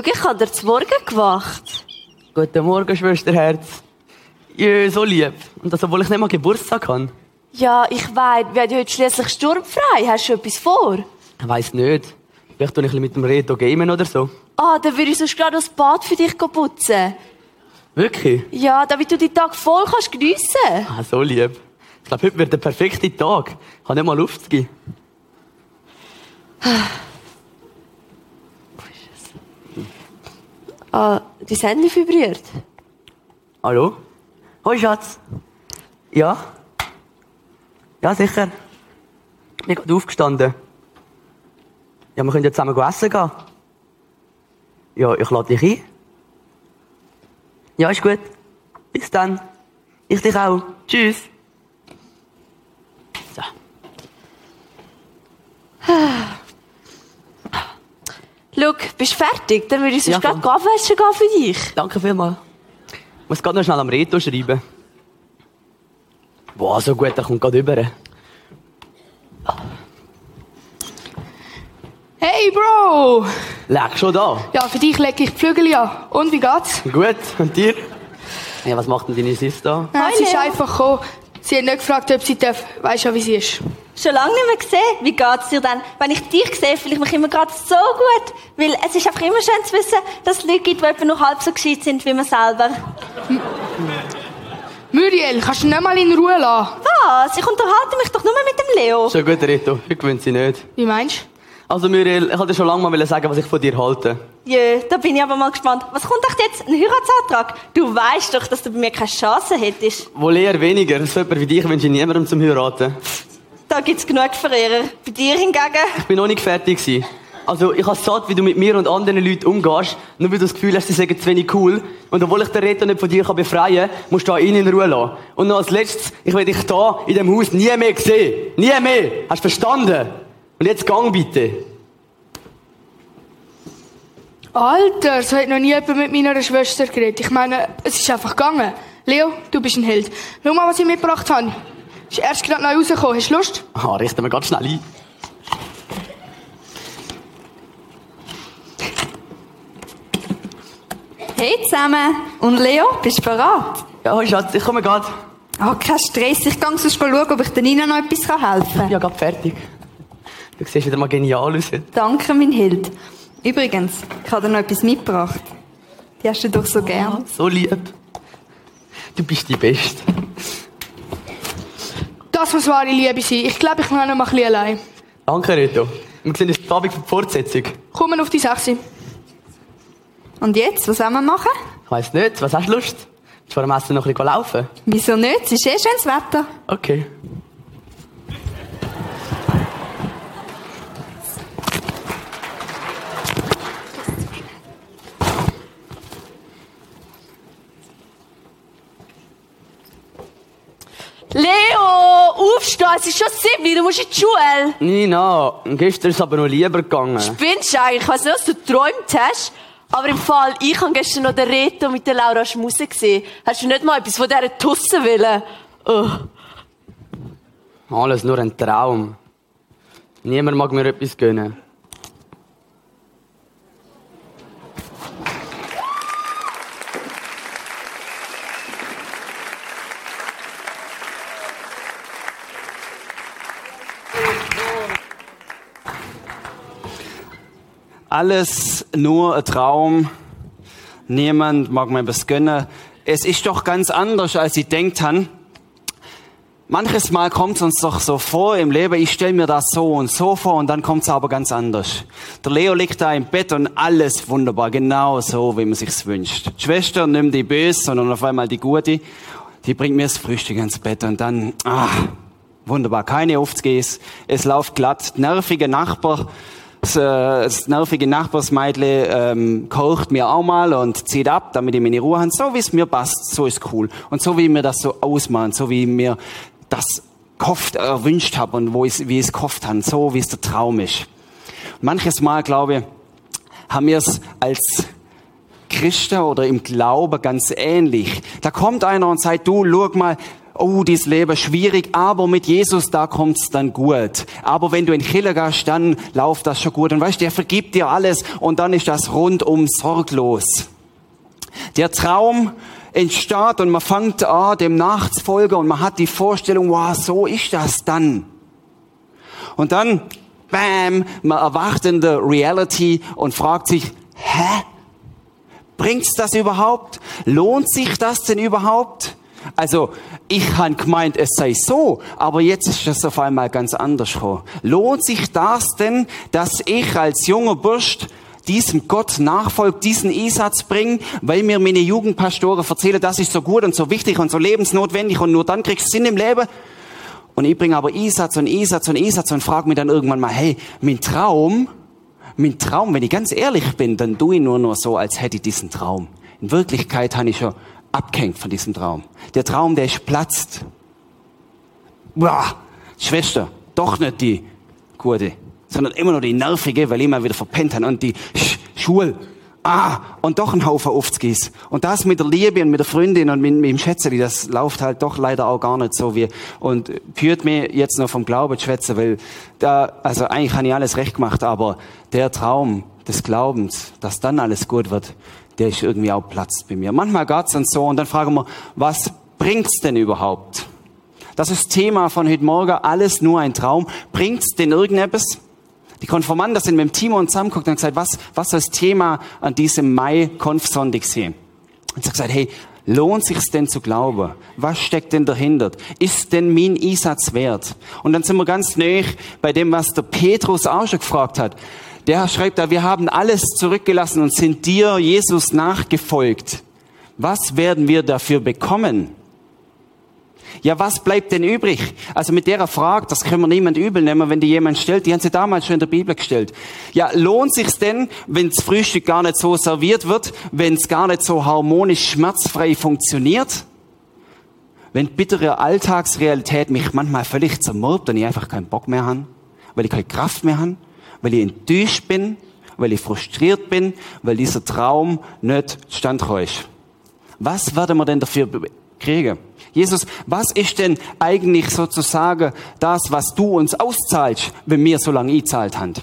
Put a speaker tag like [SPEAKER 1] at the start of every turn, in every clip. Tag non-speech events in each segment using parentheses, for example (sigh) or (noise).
[SPEAKER 1] Schau, ich habe dir zu Morgen gemacht.
[SPEAKER 2] Guten Morgen, Schwesterherz. Ja, so lieb. Und das, obwohl ich nicht mal Geburtstag habe.
[SPEAKER 1] Ja, ich weiß, wir haben heute schliesslich sturmfrei. Hast du etwas vor?
[SPEAKER 2] Ich weiss nicht. Vielleicht tue ich mit dem Reto gamen oder so.
[SPEAKER 1] Ah, dann würde ich sonst gerade das Bad für dich putzen.
[SPEAKER 2] Wirklich?
[SPEAKER 1] Ja, damit du die Tag voll kannst geniessen.
[SPEAKER 2] Ah, so lieb. Ich glaube, heute wird der perfekte Tag. Ich habe nicht mal Luft zu geben.
[SPEAKER 1] Ah, dein Handy vibriert.
[SPEAKER 2] Hallo? Hoi, Schatz. Ja? Ja, sicher. Ich bin gerade aufgestanden. Ja, wir können ja zusammen essen gehen. Ja, ich lade dich ein. Ja, ist gut. Bis dann. Ich dich auch. Tschüss. So. (sighs) (sighs)
[SPEAKER 1] Schau, bist du fertig? Dann würde ich sonst
[SPEAKER 2] Ja,
[SPEAKER 1] gerade Kaffeeessen gehen für dich.
[SPEAKER 2] Danke vielmals. Ich muss gerade noch schnell am Reto schreiben. Boah, so gut, der kommt gerade rüber.
[SPEAKER 3] Hey Bro!
[SPEAKER 2] Leg schon da.
[SPEAKER 3] Ja, für dich lege ich die Flügel an. Und wie geht's?
[SPEAKER 2] Gut, und dir? Ja, was macht denn deine Sis da?
[SPEAKER 3] Ja, sie ist einfach gekommen. Sie hat nicht gefragt, ob sie darf. Weißt ja, wie sie ist.
[SPEAKER 4] Schon lange nicht mehr gesehen. Wie geht's dir denn? Wenn ich dich sehe, fühle ich mich immer gerade so gut. Weil es ist einfach immer schön zu wissen, dass es Leute gibt, die etwa noch halb so gescheit sind wie man selber.
[SPEAKER 3] Muriel, kannst du nicht mal in Ruhe lassen?
[SPEAKER 4] Was? Ich unterhalte mich doch nur mit dem Leo.
[SPEAKER 2] Schon gut, Reto. Ich gewöhne sie nicht.
[SPEAKER 3] Wie meinst
[SPEAKER 2] Also, Muriel, ich wollte dir schon lange mal sagen, was ich von dir halte.
[SPEAKER 4] Jö, da bin ich aber mal gespannt. Was kommt echt jetzt? Ein Heiratsantrag? Du weißt doch, dass du bei mir keine Chance hättest.
[SPEAKER 2] Wohl eher weniger. So jemand wie dich wünsche ich niemandem zum Heiraten.
[SPEAKER 4] Da gibt's genug Verehrer. Bei dir hingegen?
[SPEAKER 2] Ich bin noch nicht fertig gewesen. Also, ich habe satt, wie du mit mir und anderen Leuten umgehst, nur weil du das Gefühl hast, sie sagen zu wenig cool. Und obwohl ich den Reto nicht von dir kann befreien kann, musst du ihn in Ruhe lassen. Und noch als letztes, ich will dich da in dem Haus nie mehr sehen. Nie mehr. Hast du verstanden? Und jetzt gang bitte.
[SPEAKER 3] Alter, so hat noch nie jemand mit meiner Schwester geredet. Ich meine, es ist einfach gegangen. Leo, du bist ein Held. Schau mal, was ich mitgebracht habe. Ist erst gerade neu rausgekommen. Hast du Lust?
[SPEAKER 2] Ah, richten wir ganz schnell ein.
[SPEAKER 5] Hey zusammen. Und Leo, bist du bereit?
[SPEAKER 2] Ja, hoi Schatz, ich komme gerade.
[SPEAKER 5] Ah, kein Stress. Ich gehe sonst schauen, ob ich der Nina noch etwas helfen kann.
[SPEAKER 2] Ja, gerade fertig. Du siehst wieder mal genial aus. heute.
[SPEAKER 5] Danke, mein Held. Übrigens, ich habe dir noch etwas mitgebracht. Die hast du doch so gern.
[SPEAKER 2] So lieb. Du bist die Beste.
[SPEAKER 3] Das muss wahre Liebe sein. Ich glaube, ich bin auch noch mal ein bisschen allein.
[SPEAKER 2] Danke, Reto. Wir sehen uns am Abend für die Fortsetzung.
[SPEAKER 3] Komm auf die Sechse.
[SPEAKER 5] Und jetzt, was wollen wir machen?
[SPEAKER 2] Ich weiss nicht, was hast du Lust? Du vor dem Essen noch ein bisschen laufen?
[SPEAKER 5] Wieso nicht? Es ist eh schönes Wetter.
[SPEAKER 2] Okay.
[SPEAKER 1] Leo, aufstehen, es ist schon sieben, du musst in die Schule.
[SPEAKER 2] Nina, gestern ist es aber noch lieber gegangen.
[SPEAKER 1] Spinnst du eigentlich? Ich weiss nicht, was du geträumt hast. Aber im Fall, ich habe gestern noch den Reto mit der Laura Schmuse gesehen. Hast du nicht mal etwas von dieser Tusse willen? Oh.
[SPEAKER 2] Alles nur ein Traum. Niemand mag mir etwas gönnen.
[SPEAKER 6] Alles nur ein Traum. Niemand mag mir was gönnen. Es ist doch ganz anders, als ich denkt han. Manches Mal kommt es uns doch so vor im Leben, ich stelle mir das so und so vor und dann kommt es aber ganz anders. Der Leo liegt da im Bett und alles wunderbar, genau so, wie man sich's wünscht. Die Schwester nimmt die Böse, sondern auf einmal die Gute. Die bringt mir das Frühstück ins Bett und dann, ah, wunderbar, keine Aufzgehs, es läuft glatt. Nervige Nachbar, das, äh, das nervige Nachbarsmeidle ähm, kocht mir auch mal und zieht ab, damit ich meine Ruhe habe. So wie es mir passt, so ist cool. Und so wie mir das so ausmacht, so wie mir das gehofft, erwünscht habe und wo ich, wie ich es gehofft habe, so wie es der Traum ist. Manches Mal, glaube ich, haben wir es als Christen oder im Glaube ganz ähnlich. Da kommt einer und sagt, du, schau mal, oh, dieses Leben schwierig, aber mit Jesus, da kommt's dann gut. Aber wenn du in Killer gehst, dann läuft das schon gut. Und weißt, der vergibt dir alles und dann ist das rundum sorglos. Der Traum entsteht und man fängt an, dem nachzufolgen und man hat die Vorstellung, wow, so ist das dann. Und dann, bam, man erwacht in der Reality und fragt sich, hä? Bringt's das überhaupt? Lohnt sich das denn überhaupt? Also, ich han gemeint, es sei so, aber jetzt ist es auf einmal ganz anders gekommen. Lohnt sich das denn, dass ich als junger Bursch diesem Gott nachfolgt, diesen Einsatz bringen, weil mir meine Jugendpastoren erzählen, das ist so gut und so wichtig und so lebensnotwendig und nur dann kriegst du Sinn im Leben? Und ich bringe aber Einsatz und Einsatz und Einsatz und frage mich dann irgendwann mal, hey, mein Traum, mein Traum, wenn ich ganz ehrlich bin, dann tue ich nur noch so, als hätte ich diesen Traum. In Wirklichkeit habe ich schon abgehängt von diesem Traum. Der Traum, der ist platzt. Boah, Schwester, doch nicht die gute, sondern immer noch die nervige, weil mal wieder verpennt habe und die Sch Schule. Ah, und doch ein Haufen Aufzgieß. Und das mit der Liebe und mit der Freundin und mit, mit dem Schätzeli, das läuft halt doch leider auch gar nicht so wie, und führt mir jetzt noch vom Glauben zu schwätzen, weil da, also eigentlich habe ich alles recht gemacht, aber der Traum des Glaubens, dass dann alles gut wird, der ist irgendwie auch Platz bei mir. Manchmal geht's dann so und dann fragen wir, was bringt's denn überhaupt? Das ist Thema von heute Morgen, alles nur ein Traum. Bringt's denn irgendetwas? Die Konformanten sind mit dem Timo und zusammengeguckt und haben gesagt, was, was soll das Thema an diesem Mai-Konfsonntag sein? Und sie haben gesagt, hey, lohnt sich's denn zu glauben? Was steckt denn dahinter? Ist denn mein Einsatz wert? Und dann sind wir ganz näher bei dem, was der Petrus auch schon gefragt hat. Der schreibt da, wir haben alles zurückgelassen und sind dir, Jesus, nachgefolgt. Was werden wir dafür bekommen? Ja, was bleibt denn übrig? Also mit der Frage, das können wir niemand übel nehmen, wenn die jemand stellt, die haben sie damals schon in der Bibel gestellt. Ja, lohnt sich's denn, wenn das Frühstück gar nicht so serviert wird, wenn es gar nicht so harmonisch, schmerzfrei funktioniert? Wenn bittere Alltagsrealität mich manchmal völlig zermürbt und ich einfach keinen Bock mehr habe, weil ich keine Kraft mehr habe, weil ich enttäuscht bin, weil ich frustriert bin, weil dieser Traum nicht standreich ist. Was werden wir denn dafür kriegen? Jesus, was ist denn eigentlich sozusagen das, was du uns auszahlst, wenn wir so lange eingezahlt haben?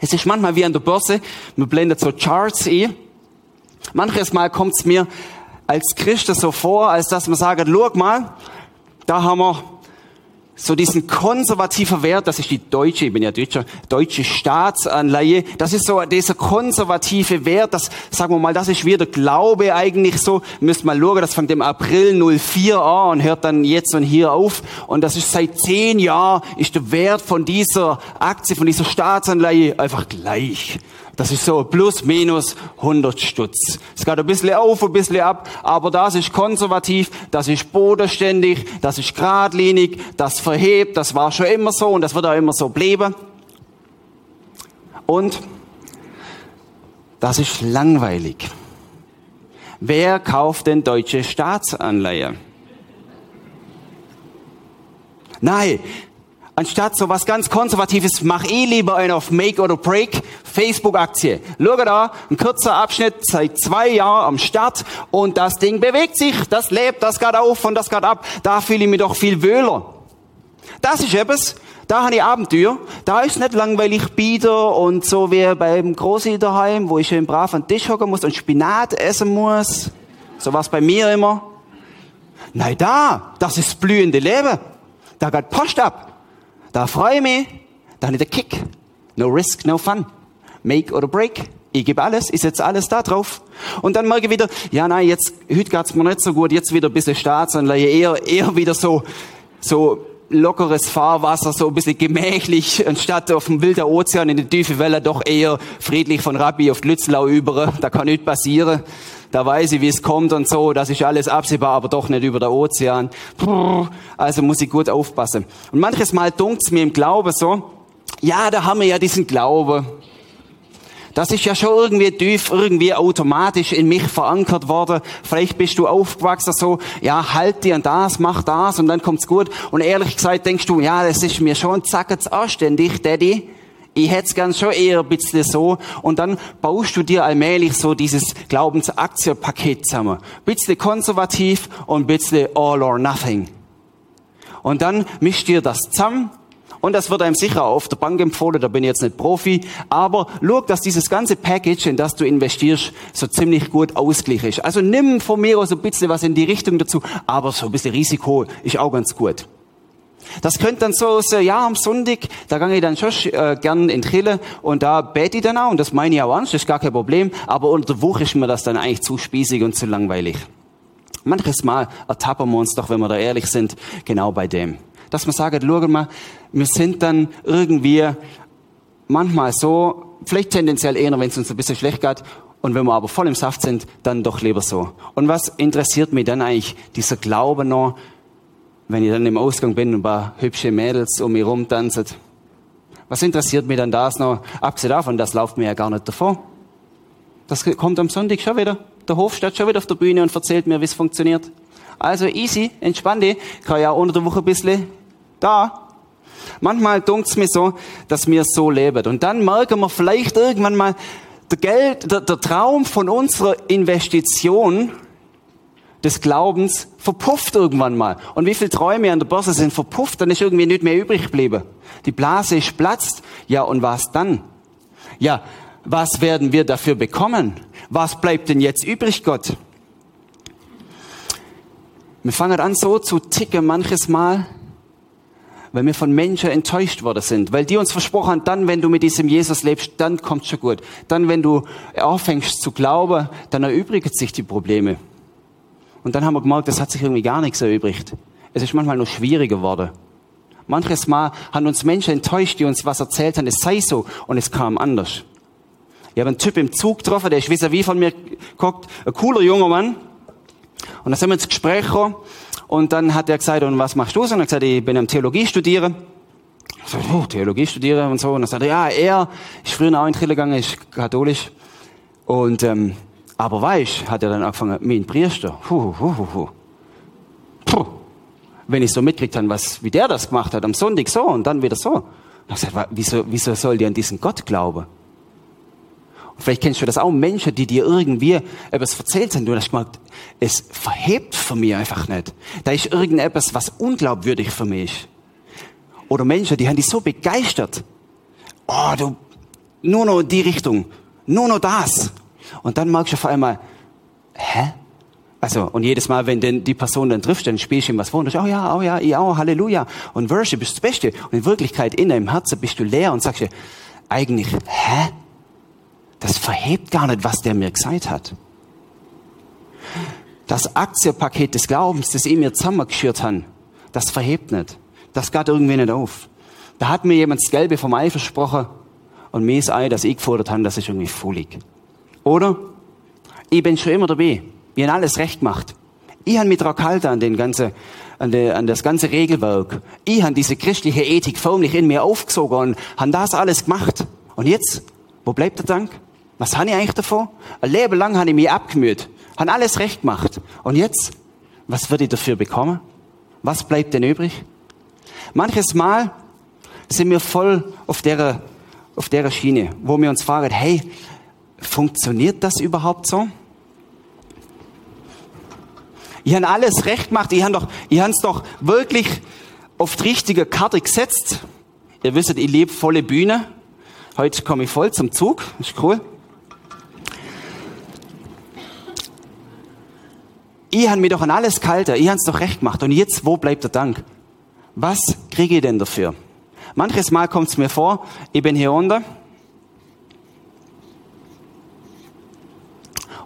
[SPEAKER 6] Es ist manchmal wie an der Börse, man blendet so Charts ein. Manches Mal kommt es mir als Christen so vor, als dass man sagt, schau mal, da haben wir so diesen konservativen Wert, das ist die deutsche, ich bin ja Deutscher, deutsche Staatsanleihe, das ist so dieser konservative Wert, das, sagen wir mal, das ist wie der Glaube eigentlich so, müsst mal schauen, das fängt im April 04 an und hört dann jetzt und hier auf und das ist seit zehn Jahren, ist der Wert von dieser Aktie, von dieser Staatsanleihe einfach gleich. Das ist so plus minus 100 Stutz. Es geht ein bisschen auf, ein bisschen ab, aber das ist konservativ, das ist bodenständig, das ist geradlinig, das verhebt, das war schon immer so und das wird auch immer so bleiben. Und das ist langweilig. Wer kauft denn deutsche Staatsanleihe? Nein, Anstatt so was ganz Konservatives, mach ich lieber einen auf Make or Break Facebook-Aktie. Schau da, ein kurzer Abschnitt, seit zwei Jahren am Start und das Ding bewegt sich, das lebt, das geht auf und das geht ab. Da fühle ich mich doch viel wöhler. Das ist etwas, da habe ich Abenteuer. Da ist nicht langweilig bieder und so wie beim Großi daheim, wo ich schön brav an den Tisch hocken muss und Spinat essen muss. So was bei mir immer. Nein, da, das ist blühende Leben. Da geht Post ab. Da freue ich mich. Da habe ich den Kick. No risk, no fun. Make or break. Ich gebe alles, ich setze alles da drauf. Und dann merke ich wieder, ja nein, jetzt, heute geht's mir nicht so gut, jetzt wieder ein bisschen Staatsanleihe, eher, eher wieder so, so lockeres Fahrwasser, so ein bisschen gemächlich, anstatt auf dem wilden Ozean in die tiefe Welle doch eher friedlich von Rabbi auf Lützlau über. Da kann nichts passieren. Da weiß ich, wie es kommt und so. Das ist alles absehbar, aber doch nicht über der Ozean. Also muss ich gut aufpassen. Und manches Mal dunkt's mir im Glauben so, ja, da haben wir ja diesen Glaube. Das ist ja schon irgendwie tief, irgendwie automatisch in mich verankert worden. Vielleicht bist du aufgewachsen so, ja, halt dir an das, mach das und dann kommt's gut. Und ehrlich gesagt denkst du, ja, das ist mir schon zackets anständig, Daddy. Ich hätte es gern schon eher ein bisschen so. Und dann baust du dir allmählich so dieses Glaubensaktienpaket zusammen. Ein bisschen konservativ und ein bisschen all or nothing. Und dann mischt ihr das zusammen und das wird einem sicher auf der Bank empfohlen, da bin ich jetzt nicht Profi. Aber schau, dass dieses ganze Package, in das du investierst, so ziemlich gut ausgeglichen ist. Also nimm von mir aus ein bisschen was in die Richtung dazu, aber so ein bisschen Risiko ist auch ganz gut. Das könnte dann so sein, ja, am Sonntag, da gehe ich dann schon äh, gern in Trille und da bete ich dann auch und das meine ich auch ernst, das ist gar kein Problem, aber unter der Woche ist mir das dann eigentlich zu spießig und zu langweilig. Manches Mal ertappen wir uns doch, wenn wir da ehrlich sind, genau bei dem. Dass man sagt, schau mal, wir sind dann irgendwie manchmal so, vielleicht tendenziell eher, wenn es uns ein bisschen schlecht geht, und wenn wir aber voll im Saft sind, dann doch lieber so. Und was interessiert mich dann eigentlich dieser Glaube noch, wenn ich dann im Ausgang bin und ein paar hübsche Mädels um mich rumtanzen. Was interessiert mich dann das noch? Abgesehen davon, das läuft mir ja gar nicht davor. Das kommt am Sonntag schon wieder. Der Hof steht schon wieder auf der Bühne und erzählt mir, wie es funktioniert. Also easy, entspann dich. Kann ja unter der Woche ein bisschen da. Manchmal dunkt's mir so, dass wir so leben. Und dann merken wir vielleicht irgendwann mal, der Geld, der, der Traum von unserer Investition des Glaubens verpufft irgendwann mal. Und wie viele Träume an der Börse sind verpufft, dann ist irgendwie nicht mehr übrig geblieben. Die Blase ist platzt. Ja, und was dann? Ja, was werden wir dafür bekommen? Was bleibt denn jetzt übrig, Gott? Wir fangen an so zu ticken manches Mal, weil wir von Menschen enttäuscht worden sind, weil die uns versprochen haben, dann, wenn du mit diesem Jesus lebst, dann kommt schon gut. Dann, wenn du anfängst zu glauben, dann erübrigen sich die Probleme. Und dann haben wir gemerkt, das hat sich irgendwie gar nichts erübrigt. Es ist manchmal noch schwieriger geworden. Manches Mal haben uns Menschen enttäuscht, die uns was erzählt haben, es sei so, und es kam anders. Ich habe einen Typ im Zug getroffen, der ist vis wie von mir geguckt, ein cooler junger Mann. Und dann sind wir ins Gespräch gekommen, und dann hat er gesagt, und was machst du? Und er hat gesagt, ich bin am Theologie studieren. Ich so, oh, Theologie studieren und so. Und dann sagt er, ja, er ist früher auch in Trille gegangen, ist katholisch. Und, ähm, aber weißt, hat er dann angefangen, mein Priester, hu, hu, hu, hu. Puh. wenn ich so mitgekriegt habe, wie der das gemacht hat, am Sonntag so und dann wieder so. Ich gesagt, wieso, wieso soll die an diesen Gott glauben? Und vielleicht kennst du das auch, Menschen, die dir irgendwie etwas erzählt haben, du hast gemerkt, es verhebt für mich einfach nicht. Da ist irgendetwas, was unglaubwürdig für mich ist. Oder Menschen, die haben dich so begeistert. Oh, du, nur noch die Richtung, nur noch das. Und dann merkst du auf einmal, hä? Also, und jedes Mal, wenn denn die Person dann trifft, dann spielst du ihm was vor und sagst, oh ja, oh ja, ja, oh, Halleluja. Und Worship ist das Beste. Und in Wirklichkeit, in deinem Herzen bist du leer und sagst dir, eigentlich, hä? Das verhebt gar nicht, was der mir gesagt hat. Das Aktienpaket des Glaubens, das ich mir zusammengeschürt habe, das verhebt nicht. Das geht irgendwie nicht auf. Da hat mir jemand das Gelbe vom Ei versprochen und mir das Ei, das ich gefordert habe, das ist irgendwie fullig. Oder? Ich bin schon immer dabei. Ich habe alles recht gemacht. Ich habe mit Rakalta an, den ganze, an, de, an das ganze Regelwerk. Ich habe diese christliche Ethik förmlich in mir aufgesogen und habe das alles gemacht. Und jetzt, wo bleibt der Dank? Was habe ich eigentlich davon? Ein Leben lang habe ich mich abgemüht, habe alles recht gemacht. Und jetzt, was würde ich dafür bekommen? Was bleibt denn übrig? Manches Mal sind wir voll auf der, auf der Schiene, wo wir uns fragen, hey, funktioniert das überhaupt so? Ich habe alles recht gemacht, ich habe doch, ich habe es doch wirklich auf die richtige Karte gesetzt. Ihr wisst, ich liebe volle Bühne. Heute komme ich voll zum Zug, ist cool. Ich habe mir doch an alles kalter, ich es doch recht gemacht. Und jetzt, wo bleibt der Dank? Was kriege ich denn dafür? Manches Mal kommt es mir vor, ich bin hier unten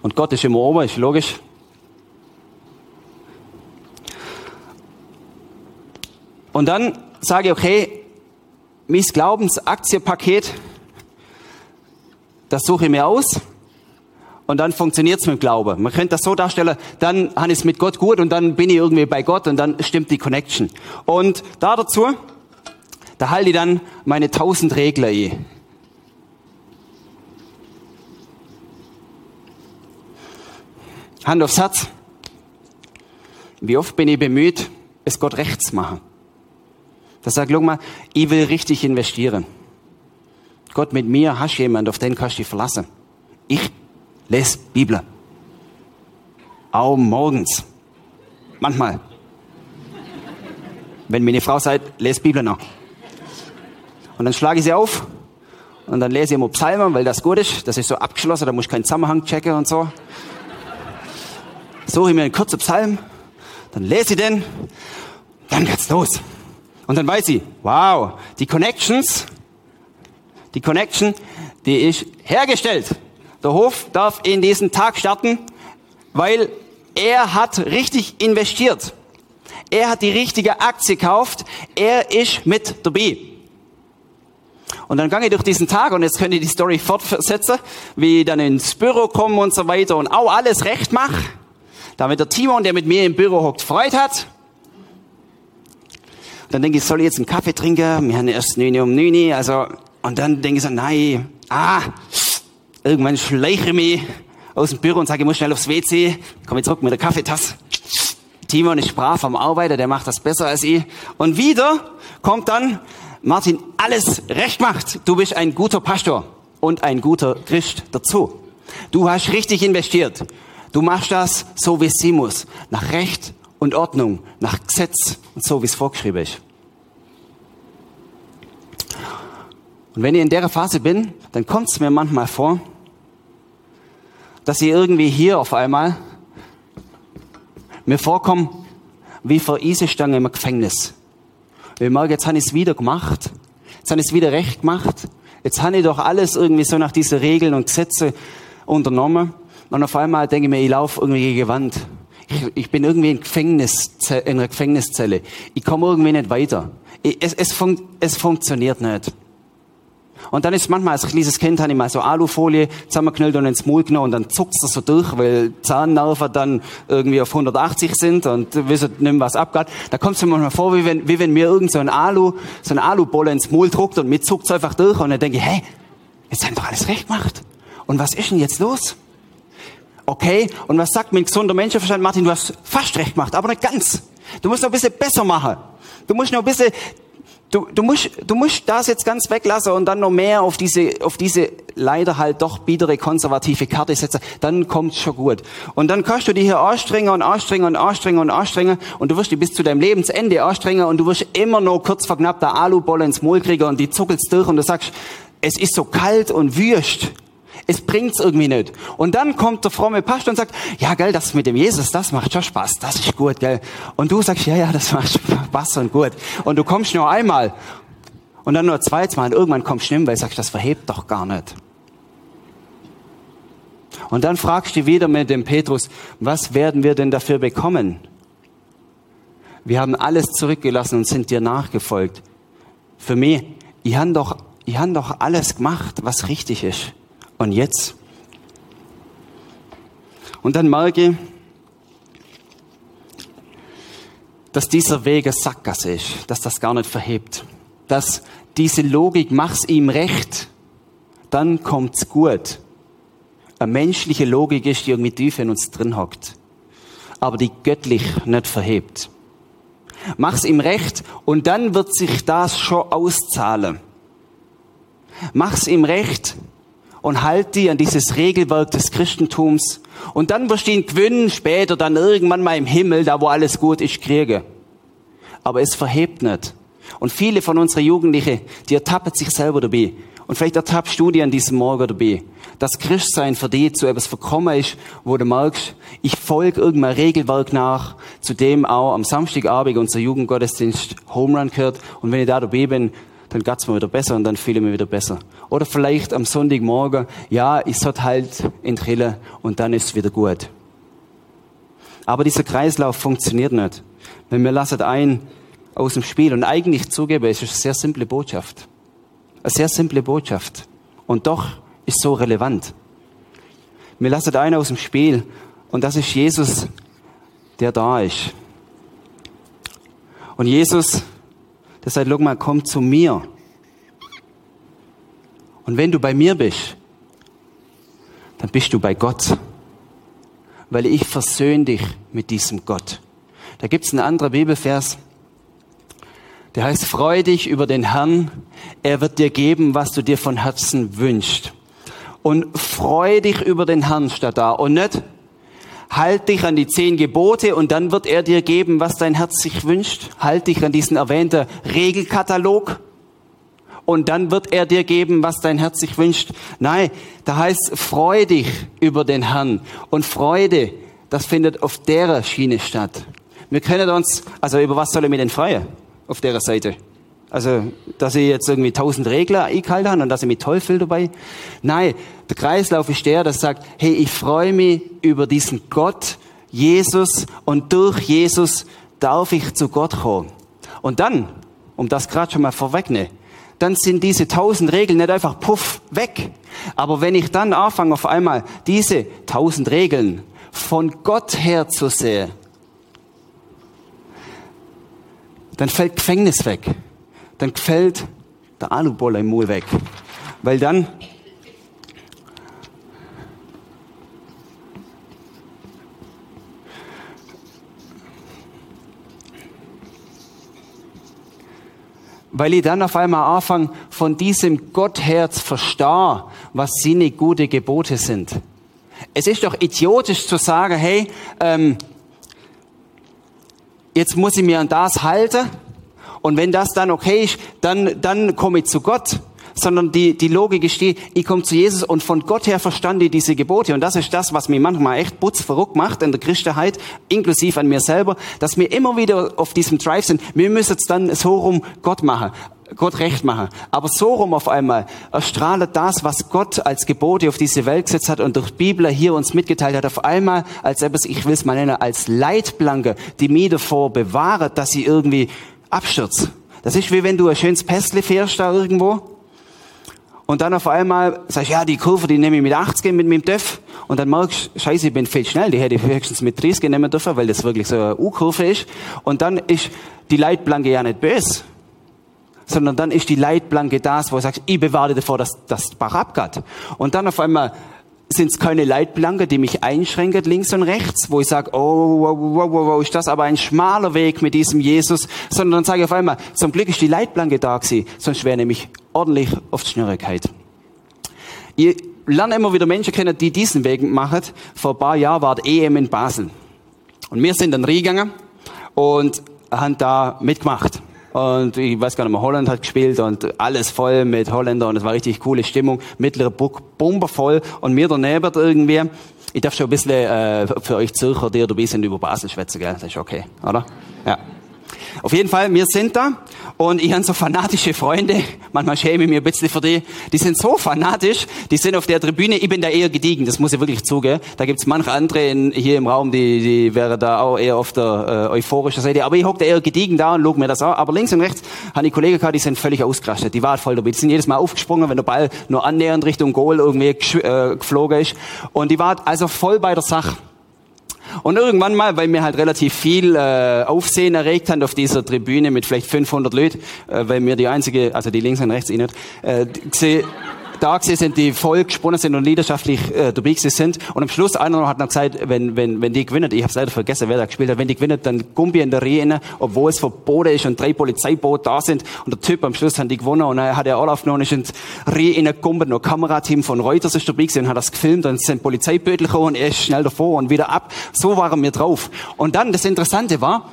[SPEAKER 6] Und Gott ist immer oben, ist logisch. Und dann sage ich, okay, mein Glaubensaktienpaket, das suche ich mir aus. Und dann funktioniert es mit Glauben. Man könnte das so darstellen, dann habe ich es mit Gott gut und dann bin ich irgendwie bei Gott und dann stimmt die Connection. Und da dazu, da halte ich dann meine tausend Regler ein. Hand aufs Herz. Wie oft bin ich bemüht, es Gott recht zu machen? Das sagt, guck mal, ich will richtig investieren. Gott, mit mir hast du jemand, auf den kannst du dich verlassen. Ich lese Bibel. Auch morgens. Manchmal. Wenn meine Frau sagt, lese Bibel noch. Und dann schlage ich sie auf und dann lese ich immer Psalmen, weil das gut ist. Das ist so abgeschlossen, da muss ich keinen Zusammenhang checken und so. Suche mir einen kurzen Psalm, dann lese ich den, dann geht's los. Und dann weiß ich, wow, die Connections, die Connection, die ist hergestellt. Der Hof darf in diesen Tag starten, weil er hat richtig investiert. Er hat die richtige Aktie gekauft. Er ist mit dabei. Und dann gehe ich durch diesen Tag und jetzt könnt ihr die Story fortsetzen, wie ich dann ins Büro komme und so weiter und auch alles recht mache, damit der Timon, der mit mir im Büro hockt, Freude hat. Dann denke ich, soll ich jetzt einen Kaffee trinken? Wir haben erst 9 um 9, also, und dann denke ich so, nein, ah, irgendwann schleiche ich mich aus dem Büro und sage, ich muss schnell aufs WC, komme zurück mit der Kaffeetasse. Timon ist brav am Arbeiter, der macht das besser als ich. Und wieder kommt dann, Martin, alles recht macht. Du bist ein guter Pastor und ein guter Christ dazu. Du hast richtig investiert. Du machst das so, wie es sein muss. Nach Recht und Ordnung, nach Gesetz und so, wie es vorgeschrieben ist. Und wenn ich in der Phase bin, dann kommt es mir manchmal vor, dass ich irgendwie hier auf einmal mir vorkomme wie vor Eisenstange im Gefängnis. Ich merke, jetzt habe ich es wieder gemacht. Jetzt habe ich es wieder recht gemacht. Jetzt habe ich doch alles irgendwie so nach diesen Regeln und Gesetze unternommen. Und auf einmal denke ich mir, ich laufe irgendwie gegen die Wand. Ich, ich bin irgendwie in, Gefängnis, in einer Gefängniszelle. Ich komme irgendwie nicht weiter. Ich, es, es, fun es funktioniert nicht. Und dann ist manchmal als kleines Kind habe ich mal so Alufolie zusammengeknüllt und ins Maul genommen und dann zuckt es so durch, weil Zahnnerven dann irgendwie auf 180 sind und wissen nicht mehr, was abgeht. Da kommt es mir manchmal vor, wie wenn, wie wenn mir irgend so ein Alu, so ein Alubolle ins Maul druckt und mir zuckt es einfach durch und dann denke ich, hey, jetzt haben doch alles recht gemacht. Und was ist denn jetzt los? Okay, und was sagt mein gesunder Menschenverstand? Martin, du hast fast recht gemacht, aber nicht ganz. Du musst noch ein bisschen besser machen. Du musst noch ein bisschen Du, du, musst, du musst das jetzt ganz weglassen und dann noch mehr auf diese, auf diese leider halt doch biedere konservative Karte setzen, dann kommt's schon gut. Und dann kannst du dich hier anstrengen und anstrengen und anstrengen und anstrengen und du wirst dich bis zu deinem Lebensende anstrengen und du wirst immer noch kurz vor knapp der Alubolle ins Maul kriegen und die zuckelst durch und du sagst, es ist so kalt und wüst. Es bringt's irgendwie nicht. Und dann kommt der fromme Pastor und sagt, ja, gell, das mit dem Jesus, das macht schon Spaß, das ist gut, gell. Und du sagst, ja, ja, das macht Spaß und gut. Und du kommst nur einmal. Und dann nur zweites Mal. Und irgendwann kommst du nicht, weil du sagst, das verhebt doch gar nicht. Und dann fragst du wieder mit dem Petrus, was werden wir denn dafür bekommen? Wir haben alles zurückgelassen und sind dir nachgefolgt. Für mich, ich habe doch, habe doch alles gemacht, was richtig ist. Und jetzt? Und dann merke ich, dass dieser Weg ein Sackgasse ist, dass das gar nicht verhebt. Dass diese Logik, mach's ihm recht, dann kommt's gut. Eine menschliche Logik ist, die irgendwie tief in uns drin hockt. Aber die göttlich nicht verhebt. Mach's ihm recht und dann wird sich das schon auszahlen. Mach's ihm recht und halt die an dieses Regelwerk des Christentums und dann wirst du ihn gewinnen, später dann irgendwann mal im Himmel, da wo alles gut ist, kriege. Aber es verhebt nicht. Und viele von unseren Jugendlichen, die ertappen sich selber dabei. Und vielleicht ertappst du dir an diesem Morgen dabei, dass Christsein für dich zu etwas verkommen ist, wo du merkst, ich folge irgendeinem Regelwerk nach, zu dem auch am Samstagabend unser Jugendgottesdienst Home Run gehört. Und wenn ich da dabei bin, dann geht's mir wieder besser und dann fühle ich mich wieder besser. Oder vielleicht am Sonntagmorgen, ja, ich sollte halt in Trille und dann ist es wieder gut. Aber dieser Kreislauf funktioniert nicht. Wenn wir lassen ein aus dem Spiel und eigentlich zugeben, es ist eine sehr simple Botschaft. Eine sehr simple Botschaft. Und doch ist so relevant. Wir lassen einen aus dem Spiel und das ist Jesus, der da ist. Und Jesus der sagt, guck mal, komm zu mir. Und wenn du bei mir bist, dann bist du bei Gott. Weil ich versöhne dich mit diesem Gott. Da gibt's einen anderen Bibelvers, der heißt, freu dich über den Herrn, er wird dir geben, was du dir von Herzen wünschst. Und freu dich über den Herrn statt da. Und nicht, Halt dich an die zehn Gebote und dann wird er dir geben, was dein Herz sich wünscht. Halt dich an diesen erwähnten Regelkatalog und dann wird er dir geben, was dein Herz sich wünscht. Nein, da heißt, freu dich über den Herrn. Und Freude, das findet auf der Schiene statt. Wir können uns, also über was soll ich mich denn freuen? Auf der Seite. Also, dass ich jetzt irgendwie tausend Regler eingehalten habe und dass mich toll fühle dabei. Nein, der Kreislauf ist der, der sagt, hey, ich freue mich über diesen Gott, Jesus, und durch Jesus darf ich zu Gott kommen. Und dann, um das gerade schon mal vorwegnehmen, dann sind diese tausend Regeln nicht einfach puff weg. Aber wenn ich dann anfange, auf einmal diese tausend Regeln von Gott her zu sehen, dann fällt Gefängnis weg. Dann fällt der Aluboller im Mund weg. Weil dann weil ich dann auf einmal anfange, von diesem Gottherz verstehe, was seine gute Gebote sind. Es ist doch idiotisch zu sagen, hey, ähm, jetzt muss ich mir an das halten und wenn das dann okay ist, dann, dann komme ich zu Gott sondern die, die Logik ist die, ich komme zu Jesus und von Gott her verstand ich diese Gebote. Und das ist das, was mich manchmal echt putzverrückt macht in der Christenheit, inklusive an mir selber, dass wir immer wieder auf diesem Drive sind. Wir müssen es dann so rum Gott machen. Gott recht machen. Aber so rum auf einmal erstrahlt das, was Gott als Gebote auf diese Welt gesetzt hat und durch Bibel hier uns mitgeteilt hat, auf einmal, als etwas, ich will es mal nennen, als Leitplanke, die mich davor bewahrt, dass sie irgendwie abstürzt. Das ist wie wenn du ein schönes Pässle fährst da irgendwo und dann auf einmal sagst du, ja, die Kurve, die nehme ich mit 80 mit meinem TÜV. Und dann merkst du, scheiße, ich bin viel schnell, die hätte ich höchstens mit 30 nehmen dürfen, weil das wirklich so eine U-Kurve ist. Und dann ist die Leitplanke ja nicht böse. Sondern dann ist die Leitplanke das, wo du sagst, ich bewahre davor, dass das Bach abgeht. Und dann auf einmal sind es keine Leitplanken, die mich einschränken links und rechts, wo ich sage, oh, wow, wow, wow, wow, ist das aber ein schmaler Weg mit diesem Jesus, sondern dann sage ich auf einmal, zum Glück ist die Leitplanke da gewesen, sonst wäre nämlich ordentlich auf Schnürigkeit. Ich lerne immer wieder Menschen kennen, die diesen Weg machen. Vor ein paar Jahren war die EM in Basel. Und wir sind dann reingegangen und haben da mitgemacht. Und ich weiß gar nicht mehr, Holland hat gespielt und alles voll mit Holländer und es war richtig coole Stimmung. Mittlere Burg, bombervoll und mir daneben irgendwie. Ich darf schon ein bisschen äh, für euch Zürcher, die ein bisschen über Basel schwätzen, gell? Das ist okay, oder? Ja. Auf jeden Fall, wir sind da und ich habe so fanatische Freunde, manchmal schäme ich mich ein bisschen für die, die sind so fanatisch, die sind auf der Tribüne, ich bin da eher gediegen, das muss ich wirklich zugeben. Da gibt's manche andere in, hier im Raum, die, die wären da auch eher auf der äh, euphorischen Seite, aber ich hocke da eher gediegen da und schaue mir das an. Aber links und rechts habe ich Kollegen gehabt, die sind völlig ausgerastet, die waren voll dabei, die sind jedes Mal aufgesprungen, wenn der Ball nur annähernd Richtung Goal irgendwie äh, geflogen ist. Und die waren also voll bei der Sache. Und irgendwann mal, weil mir halt relativ viel äh, Aufsehen erregt hat auf dieser Tribüne mit vielleicht 500 Leuten, äh, weil mir die einzige, also die links und rechts nicht, äh, da gewesen sind, die voll gesponnen sind und leidenschaftlich äh, dabei gewesen sind. Und am Schluss einer hat noch gesagt, wenn, wenn, wenn die gewinnen, ich habe leider vergessen, wer da gespielt hat, wenn die gewinnen, dann Gumbi in der Rehe obwohl es verboten ist und drei Polizeiboote da sind. Und der Typ am Schluss hat die gewonnen und er hat er Anlauf genommen, ist in die Rehe gekommen, noch Kamerateam von Reuters ist dabei gewesen und hat das gefilmt und es sind Polizeibötel gekommen und er ist schnell davor und wieder ab. So waren wir drauf. Und dann, das Interessante war,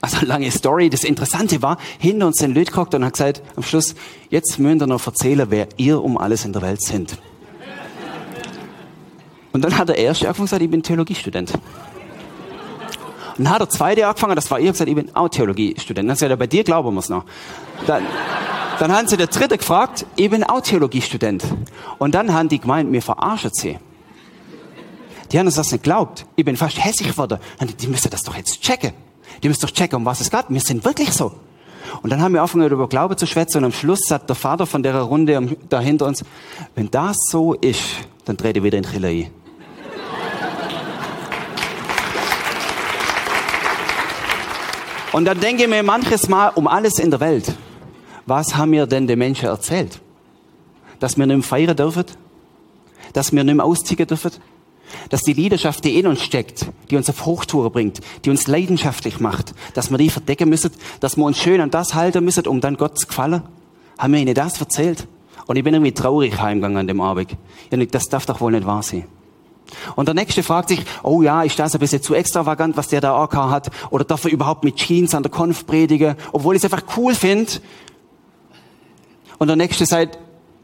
[SPEAKER 6] also lange Story. Das Interessante war, hinter uns sind Leute und hat gesagt, am Schluss, jetzt müsst ihr noch erzählen, wer ihr um alles in der Welt sind. Und dann hat der erste angefangen gesagt, ich bin Theologiestudent. Und dann hat der zweite angefangen, das war ich, gesagt, ich bin auch Theologiestudent. Dann hat er gesagt, bei dir glauben wir es noch. Dann, dann haben sie der dritte gefragt, ich bin auch Theologiestudent. Und dann haben die gemeint, mir verarschen sie. Die haben uns das nicht geglaubt. Ich bin fast hässlich geworden. Die müssen das doch jetzt checken. Die müssen doch checken, um was es geht. Wir sind wirklich so. Und dann haben wir angefangen, über Glaube zu schwätzen und am Schluss sagt der Vater von der Runde da hinter uns, wenn das so ist, dann dreht ihr wieder in Chile (laughs) Und dann denke ich mir manches Mal um alles in der Welt. Was haben mir denn die Menschen erzählt? Dass wir nicht mehr feiern dürfen? Dass wir nicht mehr ausziehen dürfen? Dass die Leidenschaft, die in uns steckt, die uns auf Hochtouren bringt, die uns leidenschaftlich macht, dass wir die verdecken müssen, dass wir uns schön an das halten müssen, um dann Gott zu gefallen? Haben wir ihnen das erzählt? Und ich bin irgendwie traurig heimgegangen an dem Abend. Ja, das darf doch wohl nicht wahr sein. Und der Nächste fragt sich, oh ja, ist das ein bisschen zu extravagant, was der da AK hat? Oder darf er überhaupt mit Jeans an der Konf predigen? Obwohl ich es einfach cool finde. Und der Nächste sagt,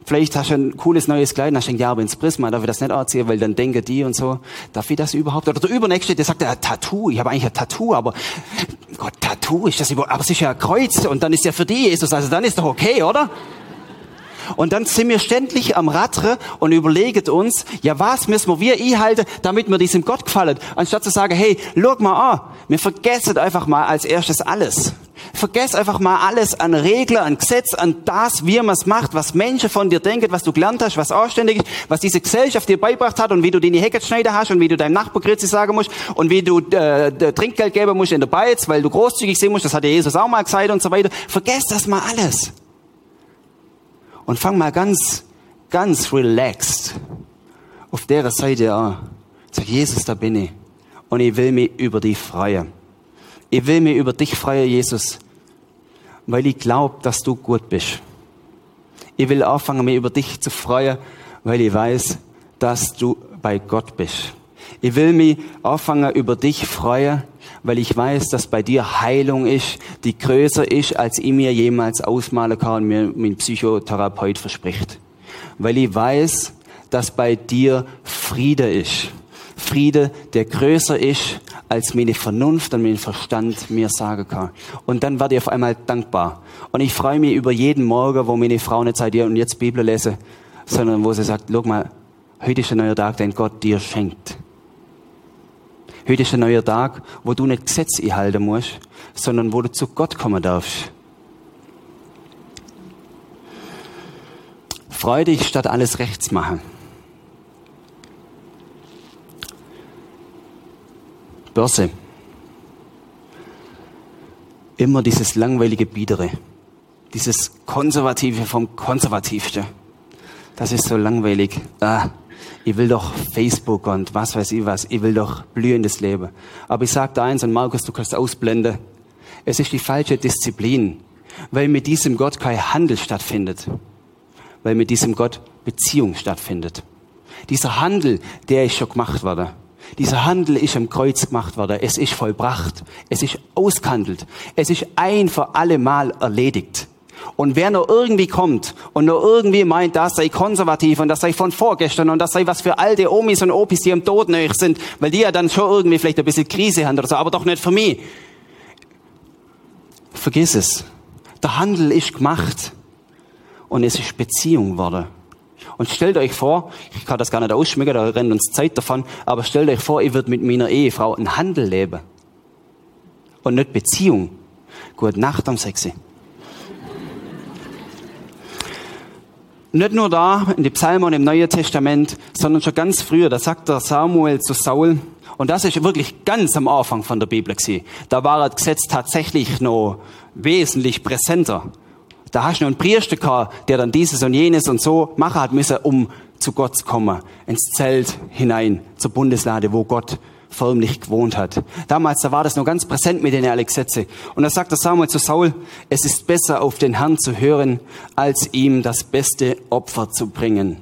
[SPEAKER 6] vielleicht hast du ein cooles neues Kleid, dann denkt, ja, aber ins Prisma darf ich das nicht anziehen, weil dann denken die und so. Darf ich das überhaupt? Oder der Übernächste, der sagt, ja, Tattoo, ich habe eigentlich ein Tattoo, aber Gott, Tattoo, ist das überhaupt, aber es ist ja ein Kreuz und dann ist ja für die Jesus, also dann ist doch okay, oder? Und dann sind wir ständig am Radre und überlegen uns, ja, was müssen wir einhalten, damit wir diesem Gott gefallen? Anstatt zu sagen, hey, schau mal an, wir vergessen einfach mal als erstes alles. Vergess einfach mal alles an Regeln, an Gesetz, an das, wie man es macht, was Menschen von dir denken, was du gelernt hast, was anständig ist, was diese Gesellschaft dir beibracht hat und wie du deine Hecke schneiden hast und wie du deinem Nachbar Grüezi sagen musst und wie du äh, Trinkgeld geben musst in der Beiz, weil du großzügig sein musst, das hat Jesus auch mal gesagt und so weiter. Vergess das mal alles und fang mal ganz, ganz relaxed auf der Seite an. Sag, Jesus, da bin ich. Und ich will mich über dich freuen. Ich will mich über dich freuen, Jesus, weil ich glaube, dass du gut bist. Ich will anfangen, mich über dich zu freuen, weil ich weiß, dass du bei Gott bist. Ich will mich anfangen, über dich freuen, weil ich weiß, dass bei dir Heilung ist, die größer ist, als ich mir jemals ausmalen kann und mir mein Psychotherapeut verspricht. Weil ich weiß, dass bei dir Friede ist. Friede, der größer ist, als meine Vernunft und mein Verstand mir sagen kann. Und dann werde ich auf einmal dankbar. Und ich freue mich über jeden Morgen, wo meine Frau nicht sagt, ja, und jetzt Bibel lese, sondern wo sie sagt, guck mal, heute ist ein neuer Tag, den Gott dir schenkt. Heute ist ein neuer Tag, wo du nicht Gesetz einhalten musst, sondern wo du zu Gott kommen darfst. Freu dich, statt alles rechts machen. Börse. Immer dieses langweilige Biedere. Dieses Konservative vom Konservativste. Das ist so langweilig. Ah, ich will doch Facebook und was weiß ich was, ich will doch blühendes Leben. Aber ich sage dir eins, und Markus, du kannst ausblenden, es ist die falsche Disziplin, weil mit diesem Gott kein Handel stattfindet, weil mit diesem Gott Beziehung stattfindet. Dieser Handel, der ist schon gemacht worden. Dieser Handel ist am Kreuz gemacht worden. Es ist vollbracht. Es ist ausgehandelt. Es ist ein für alle Mal erledigt. Und wer noch irgendwie kommt und noch irgendwie meint, das sei konservativ und das sei von vorgestern und das sei was für alte Omis und Opis, die im Tod nöch sind, weil die ja dann schon irgendwie vielleicht ein bisschen Krise haben oder so, aber doch nicht für mich. Vergiss es. Der Handel ist gemacht und es ist Beziehung geworden. Und stellt euch vor, ich kann das gar nicht ausschmücken, da rennt uns Zeit davon, aber stellt euch vor, ich würde mit meiner Ehefrau einen Handel leben. Und nicht Beziehung. Gute Nacht am Sexy. Nicht nur da in die Psalmen und im Neuen Testament, sondern schon ganz früher, da sagt der Samuel zu Saul, und das ist wirklich ganz am Anfang von der Bibel gewesen. Da war das Gesetz tatsächlich noch wesentlich präsenter. Da hast du noch einen Priester gehabt, der dann dieses und jenes und so machen hat müssen, um zu Gott zu kommen, ins Zelt hinein, zur Bundeslade, wo Gott förmlich gewohnt hat. Damals, da war das noch ganz präsent mit den alle Gesetze. Und da sagt der Samuel zu Saul, es ist besser auf den Herrn zu hören, als ihm das beste Opfer zu bringen.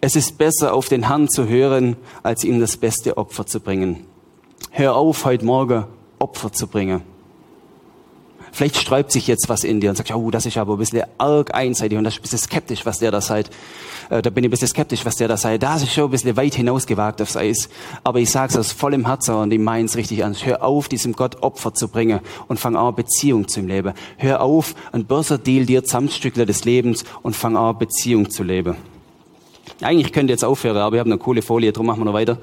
[SPEAKER 6] Es ist besser auf den Herrn zu hören, als ihm das beste Opfer zu bringen. Hör auf, heute Morgen Opfer zu bringen. Vielleicht sträubt sich jetzt was in dir und sagt, oh, das ist aber ein bisschen arg einseitig und das ist ein bisschen skeptisch, was der da sagt. Äh, da bin ich ein bisschen skeptisch, was der da sagt. Das ist schon ein bisschen weit hinausgewagt aufs Eis. Aber ich sage es aus vollem Herzen und ich meine es richtig an. Hör auf, diesem Gott Opfer zu bringen und fang an, Beziehung zu leben. Hör auf, ein Börserdeal dir Zusammenstückler des Lebens und fang an, Beziehung zu leben. Eigentlich könnte ich jetzt aufhören, aber ich habe eine coole Folie, darum machen wir noch weiter.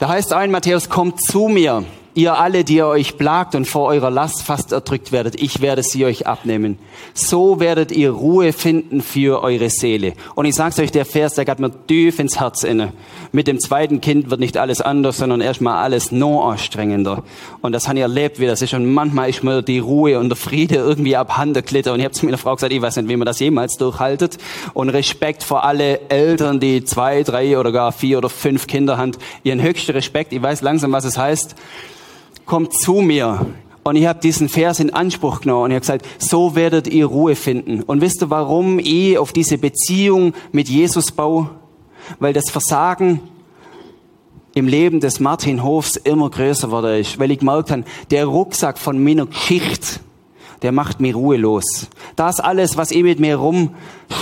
[SPEAKER 6] Da heißt ein Matthäus, kommt zu mir ihr alle, die ihr euch plagt und vor eurer Last fast erdrückt werdet, ich werde sie euch abnehmen. So werdet ihr Ruhe finden für eure Seele. Und ich sag's euch, der Vers, der geht mir tief ins Herz inne. Mit dem zweiten Kind wird nicht alles anders, sondern erstmal alles noch anstrengender. Und das habe ich erlebt, wie das ist. Und manchmal ist mir die Ruhe und der Friede irgendwie abhanden glitter. Und ich habe zu meiner Frau gesagt, ich weiß nicht, wie man das jemals durchhaltet. Und Respekt vor alle Eltern, die zwei, drei oder gar vier oder fünf Kinder haben. Ihren höchsten Respekt. Ich weiß langsam, was es heißt kommt zu mir Und ich habe diesen Vers in Anspruch genommen und ich habe gesagt, so werdet ihr Ruhe finden. Und wisst ihr, warum ich auf diese Beziehung mit Jesus baue? Weil das Versagen im Leben des Martin Hofs immer größer wurde ist. Weil ich gemerkt habe, der Rucksack von meiner Geschichte, der macht mich ruhelos. Das alles, was ich mit mir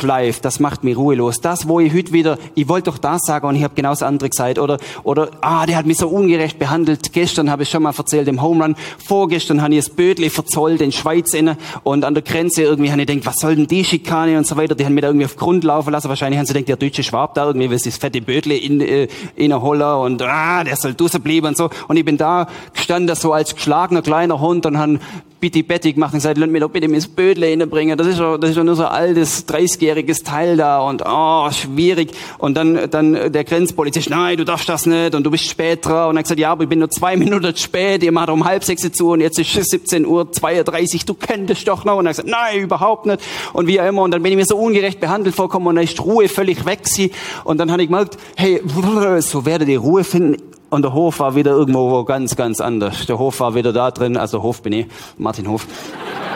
[SPEAKER 6] rumschleift, das macht mich ruhelos. Das, wo ich heute wieder, ich wollte doch das sagen und ich habe genau das andere gesagt. Oder, oder, ah, der hat mich so ungerecht behandelt. Gestern habe ich schon mal erzählt im Home Run. Vorgestern habe ich das Bödli verzollt in Schweiz inne und an der Grenze irgendwie habe ich gedacht, was soll denn die Schikane und so weiter. Die haben mir da irgendwie auf Grund laufen lassen. Wahrscheinlich haben sie gedacht, der deutsche Schwab da irgendwie, was das fette Bödli in, äh, in Holler und ah, der soll draußen bleiben und so. Und ich bin da gestanden so als geschlagener kleiner Hund und han bitte Betty gemacht und gesagt, lass mir doch bitte mein Bödle hinbringen. Das ist doch, das ist doch nur so altes, 30-jähriges Teil da und, oh, schwierig. Und dann, dann der Grenzpolizist, nein, du darfst das nicht und du bist spät dran. Und er gesagt, ja, aber ich bin nur zwei (laughs) Minuten spät, ihr macht um halb sechs zu und jetzt ist es 17 Uhr 32, du könntest doch noch. Und er gesagt, nein, überhaupt nicht. Und wie immer. Und dann bin ich mir so ungerecht behandelt vorkommen und dann ist Ruhe völlig weg sie. Und dann habe ich gemerkt, hey, (laughs) so werdet ihr Ruhe finden und der Hof war wieder irgendwo ganz, ganz anders. Der Hof war wieder da drin, also Hof bin ich, Martin Hof.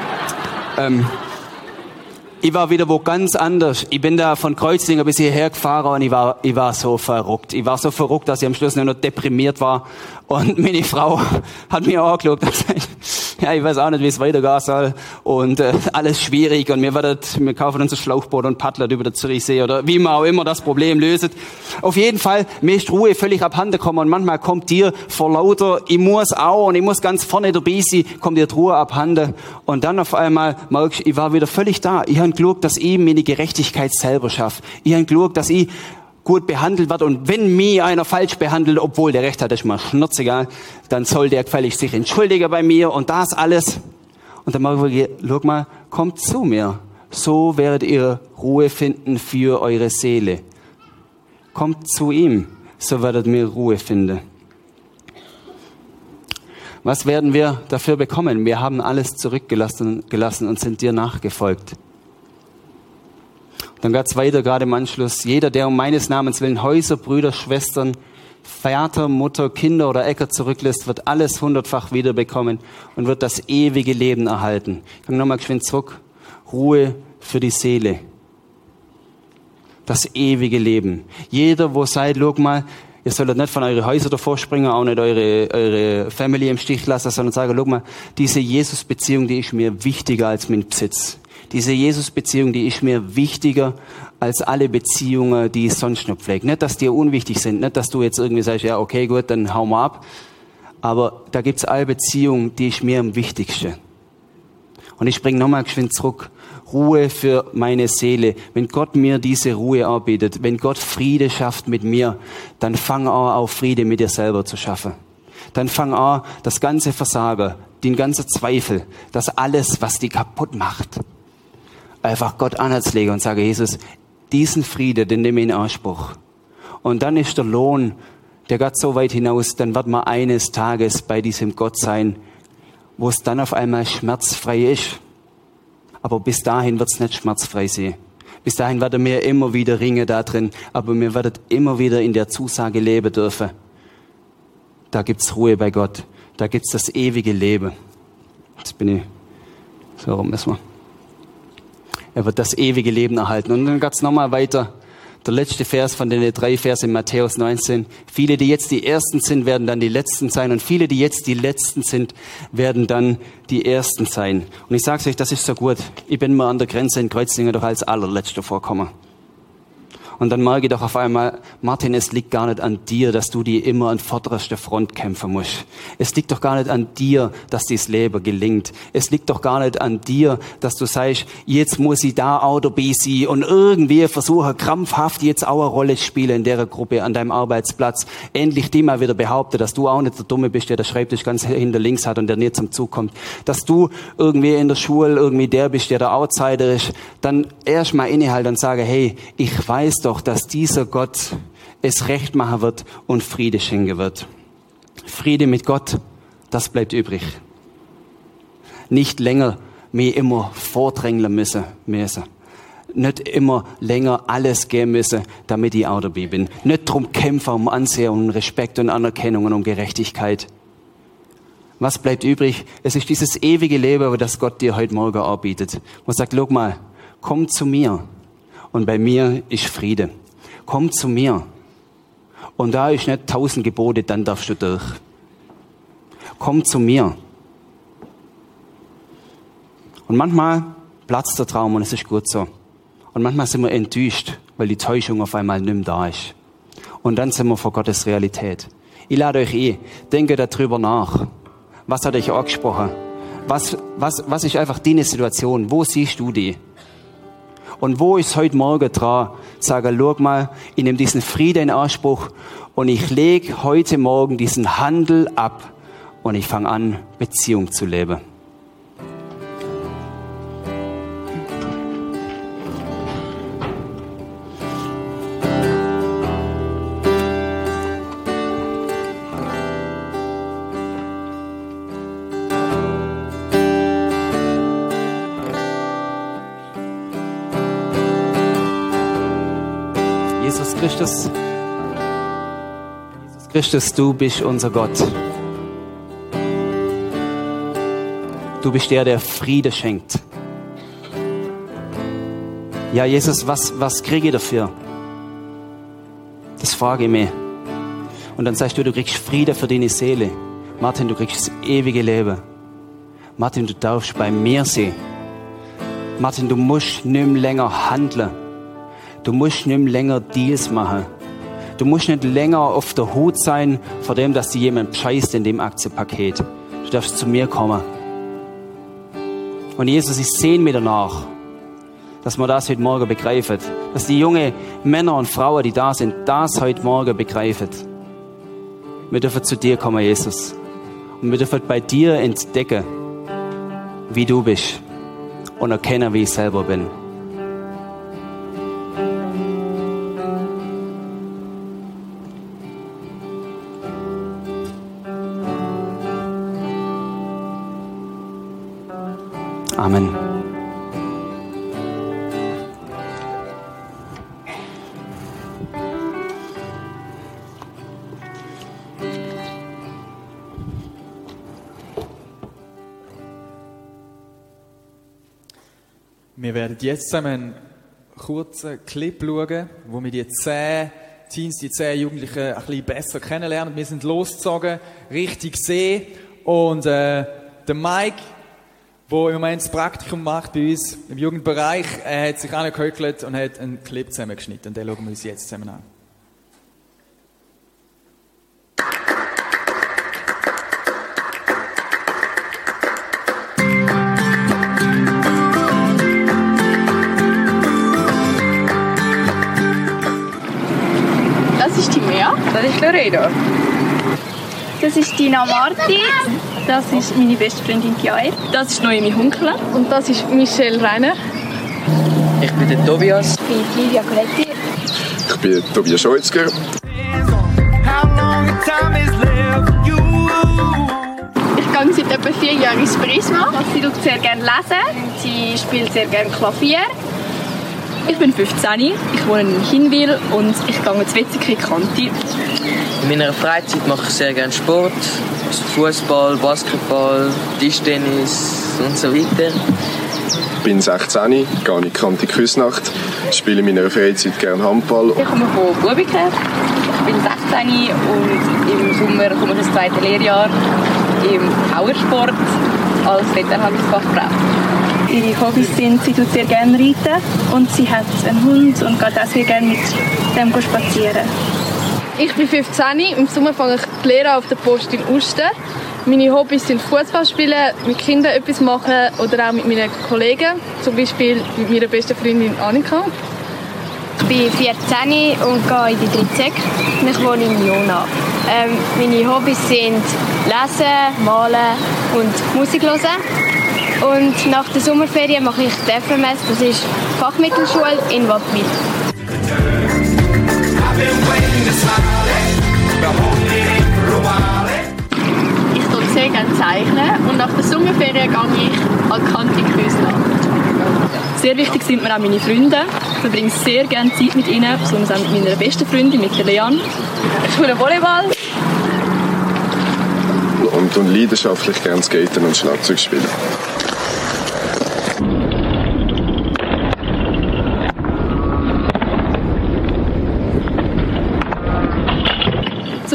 [SPEAKER 6] (laughs) ähm, ich war wieder wo ganz anders. Ich bin da von Kreuzlinger bis hierher gefahren und ich war, ich war so verrückt. Ich war so verrückt, dass ich am Schluss nur noch deprimiert war. Und meine Frau (laughs) hat mir auch angeschaut und gesagt, (laughs) ja, ich weiß auch nicht, wie es weitergehen soll. Und äh, (laughs) alles schwierig. Und wir, werden, wir kaufen uns ein Schlauchboot und paddeln über den Zürichsee oder wie man auch immer das Problem löst. Auf jeden Fall, mir ist Ruhe völlig abhanden gekommen. Und manchmal kommt dir vor lauter, ich muss auch und ich muss ganz vorne dabei sein, kommt dir die Ruhe abhanden. Und dann auf einmal merkst ich war wieder völlig da. Ich habe geschaut, dass ich die Gerechtigkeit selber schaffe. Ich habe geschaut, dass ich gut behandelt wird. Und wenn mir einer falsch behandelt, obwohl der Recht hat, ist mir schnurzegal, dann soll der gefällig sich entschuldigen bei mir und das alles. Und dann machen wir, schau mal, kommt zu mir. So werdet ihr Ruhe finden für eure Seele. Kommt zu ihm, so werdet ihr Ruhe finden. Was werden wir dafür bekommen? Wir haben alles zurückgelassen gelassen und sind dir nachgefolgt. Dann geht es weiter, gerade im Anschluss. Jeder, der um meines Namens willen Häuser, Brüder, Schwestern, Vater, Mutter, Kinder oder Äcker zurücklässt, wird alles hundertfach wiederbekommen und wird das ewige Leben erhalten. Ich komme nochmal geschwind zurück. Ruhe für die Seele. Das ewige Leben. Jeder, wo seid, schau mal, ihr solltet nicht von euren Häusern davor springen, auch nicht eure, eure Family im Stich lassen, sondern sagen, schau mal, diese Jesus-Beziehung, die ist mir wichtiger als mein Besitz. Diese Jesus-Beziehung, die ist mir wichtiger als alle Beziehungen, die ich sonst noch pflege. Nicht, dass die unwichtig sind, nicht, dass du jetzt irgendwie sagst, ja, okay, gut, dann hau mal ab. Aber da gibt's alle Beziehungen, die ist mir am wichtigsten. Und ich springe nochmal geschwind zurück. Ruhe für meine Seele. Wenn Gott mir diese Ruhe anbietet, wenn Gott Friede schafft mit mir, dann fang an, auch Friede mit dir selber zu schaffen. Dann fang an, das ganze Versagen, den ganzen Zweifel, das alles, was die kaputt macht, einfach Gott an Herz lege und sage, Jesus, diesen Friede, den nehme ich in Anspruch. Und dann ist der Lohn, der geht so weit hinaus, dann wird man eines Tages bei diesem Gott sein, wo es dann auf einmal schmerzfrei ist. Aber bis dahin wird es nicht schmerzfrei sein. Bis dahin werden wir immer wieder ringen da drin, aber wir werden immer wieder in der Zusage leben dürfen. Da gibt's Ruhe bei Gott. Da gibt's das ewige Leben. Jetzt bin ich, so rum müssen wir. Er wird das ewige Leben erhalten. Und dann geht's nochmal weiter. Der letzte Vers von den drei Versen in Matthäus 19. Viele, die jetzt die Ersten sind, werden dann die Letzten sein. Und viele, die jetzt die Letzten sind, werden dann die Ersten sein. Und ich sage euch, das ist so gut. Ich bin mal an der Grenze in Kreuzlingen doch als allerletzter vorkommen. Und dann merke ich doch auf einmal, Martin, es liegt gar nicht an dir, dass du die immer an vorderster Front kämpfen musst. Es liegt doch gar nicht an dir, dass dieses Leben gelingt. Es liegt doch gar nicht an dir, dass du sagst, jetzt muss ich da auch dabei sein und irgendwie versuche krampfhaft jetzt auch eine Rolle spielen in der Gruppe an deinem Arbeitsplatz. Endlich die mal wieder behaupte, dass du auch nicht der Dumme bist, der der Schreibtisch ganz hinter links hat und der nicht zum Zug kommt. Dass du irgendwie in der Schule irgendwie der bist, der der Outsider ist. Dann erst mal innehalten und sage, hey, ich weiß doch, dass dieser Gott es recht machen wird und Friede schenken wird. Friede mit Gott, das bleibt übrig. Nicht länger mir immer vordrängeln müssen, müssen. Nicht immer länger alles geben müssen, damit ich auch dabei bin. Nicht drum kämpfen um Ansehen und Respekt und Anerkennung und um Gerechtigkeit. Was bleibt übrig? Es ist dieses ewige Leben, das Gott dir heute Morgen anbietet. Er sagt, guck mal, komm zu mir. Und bei mir ist Friede. Komm zu mir. Und da ist nicht tausend Gebote, dann darfst du durch. Komm zu mir. Und manchmal platzt der Traum und es ist gut so. Und manchmal sind wir enttäuscht, weil die Täuschung auf einmal nicht mehr da ist. Und dann sind wir vor Gottes Realität. Ich lade euch ein, denke darüber nach. Was hat euch angesprochen? Was, was, was ist einfach deine Situation? Wo siehst du die? Und wo ist heute Morgen dran? Sage, schau mal, ich nehme diesen Frieden in Anspruch und ich lege heute Morgen diesen Handel ab und ich fange an, Beziehung zu leben. Christus, Jesus Christus, du bist unser Gott. Du bist der, der Friede schenkt. Ja, Jesus, was, was kriege ich dafür? Das frage ich mich. Und dann sagst du, du kriegst Friede für deine Seele. Martin, du kriegst das ewige Leben. Martin, du darfst bei mir sein. Martin, du musst nicht länger handeln. Du musst nicht länger Deals machen. Du musst nicht länger auf der Hut sein vor dem, dass dir jemand scheißt in dem Aktienpaket. Du darfst zu mir kommen. Und Jesus, ich sehne mir danach, dass wir das heute Morgen begreifen. Dass die jungen Männer und Frauen, die da sind, das heute Morgen begreifen. Wir dürfen zu dir kommen, Jesus. Und wir dürfen bei dir entdecken, wie du bist. Und erkennen, wie ich selber bin.
[SPEAKER 7] Wir werden jetzt zusammen einen kurzen Clip schauen, wo wir die zehn Teens, die zehn Jugendlichen ein bisschen besser kennenlernen. Wir sind losgezogen, richtig See. Und äh, der Mike, der im Moment das Praktikum macht bei uns im Jugendbereich, er hat sich angehöckelt und hat einen Clip zusammengeschnitten. Den schauen wir uns jetzt zusammen an.
[SPEAKER 8] Das ist
[SPEAKER 9] Loredo.
[SPEAKER 8] Das ist Dina Marti.
[SPEAKER 9] Das ist meine beste Freundin Kiair. Das ist Noemi Hunkeler.
[SPEAKER 8] Und das ist Michelle Reiner.
[SPEAKER 10] Ich bin der Tobias.
[SPEAKER 8] Ich bin Livia Coletti.
[SPEAKER 11] Ich bin Tobias Scheutzger.
[SPEAKER 8] Ich gehe seit etwa vier Jahren ins Prisma. Sie tut sehr gerne lesen. Sie spielt sehr gerne Klavier.
[SPEAKER 9] Ich bin 15, ich wohne in Hinwil und ich gehe zu Wetzikon Kanti.
[SPEAKER 10] In meiner Freizeit mache ich sehr gerne Sport. Fußball, Basketball, Tischtennis und so weiter.
[SPEAKER 11] Ich bin 16, gehe in die Kanti Küsnacht, spiele in meiner Freizeit gerne Handball.
[SPEAKER 9] Ich komme von Bubiken. Ich bin 16 und im Sommer komme ich ins zweite Lehrjahr im Powersport als Veterinärfachfrau.
[SPEAKER 12] Ihre Hobbys sind, sie tut sehr gerne reiten und sie hat einen Hund und geht auch sehr gerne mit dem spazieren.
[SPEAKER 8] Ich bin 15. Im Sommer fange ich die Lehre auf der Post in Uster. Meine Hobbys sind Fußball spielen, mit Kindern etwas machen oder auch mit meinen Kollegen. Zum Beispiel mit meiner besten Freundin Annika.
[SPEAKER 13] Ich bin 14 und gehe in die dritte Sek. Ich wohne in Jona. Ähm, meine Hobbys sind Lesen, Malen und Musik hören. Und nach der Sommerferien mache ich die FMS, das ist Fachmittelschule in Wattwil.
[SPEAKER 8] Ich tue sehr gerne zeichnen und nach der Sommerferien gehe ich an die Kante
[SPEAKER 9] Sehr wichtig sind mir auch meine Freunde. Ich verbringe sehr gerne Zeit mit ihnen, besonders auch mit meiner besten Freundin, mit Leanne. Ich spiele Volleyball.
[SPEAKER 11] und tun leidenschaftlich gerne skaten und Schlagzeug spielen.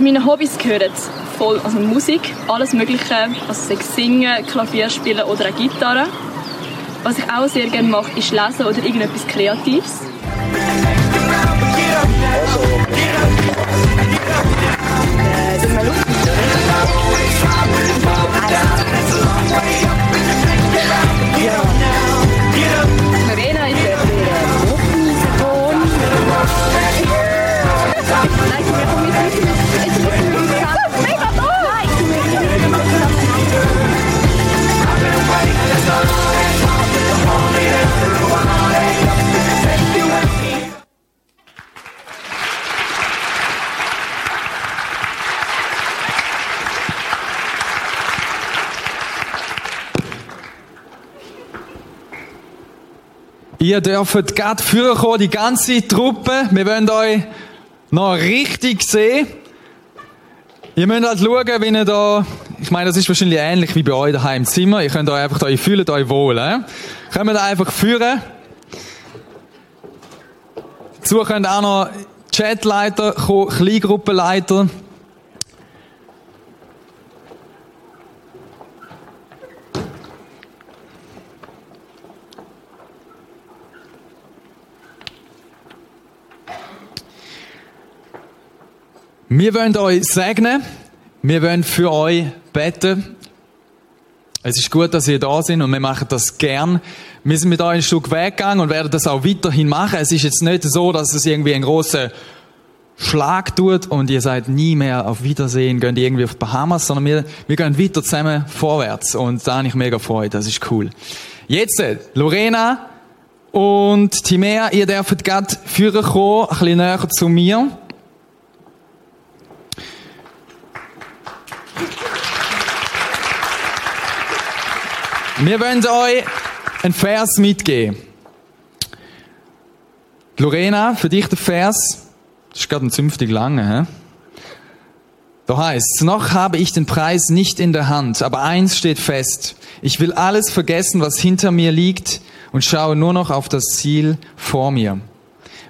[SPEAKER 12] Zu meinen Hobbys gehören voll also Musik, alles Mögliche, also sei Singen, Klavier spielen oder auch Gitarre. Was ich auch sehr gerne mache, ist lesen oder irgendetwas Kreatives.
[SPEAKER 9] Verena ist der Ton.
[SPEAKER 7] Ihr dürft gerade vorkommen, die ganze Truppe. Wir wollen euch noch richtig sehen. Ihr müsst halt schauen, wie ihr da, ich meine, das ist wahrscheinlich ähnlich wie bei euch daheim im Zimmer. Ihr könnt euch einfach da, ihr fühlt euch wohl, äh? Kommt einfach führen. Dazu können auch noch Chatleiter kommen, Kleingruppenleiter. Wir wollen euch segnen. Wir wollen für euch beten. Es ist gut, dass ihr da seid und wir machen das gern. Wir sind mit euch ein Stück weggegangen und werden das auch weiterhin machen. Es ist jetzt nicht so, dass es irgendwie einen grossen Schlag tut und ihr seid nie mehr auf Wiedersehen, geht irgendwie auf die Bahamas, sondern wir, wir gehen weiter zusammen vorwärts und da habe ich mega Freude. Das ist cool. Jetzt, äh, Lorena und Timea, ihr dürft gerade führen kommen, ein bisschen näher zu mir. Wir wollen euch einen Vers mitgeben. Lorena, für dich der Vers, das ist gerade ein zünftig lange, hä? Da heißt noch habe ich den Preis nicht in der Hand, aber eins steht fest. Ich will alles vergessen, was hinter mir liegt und schaue nur noch auf das Ziel vor mir.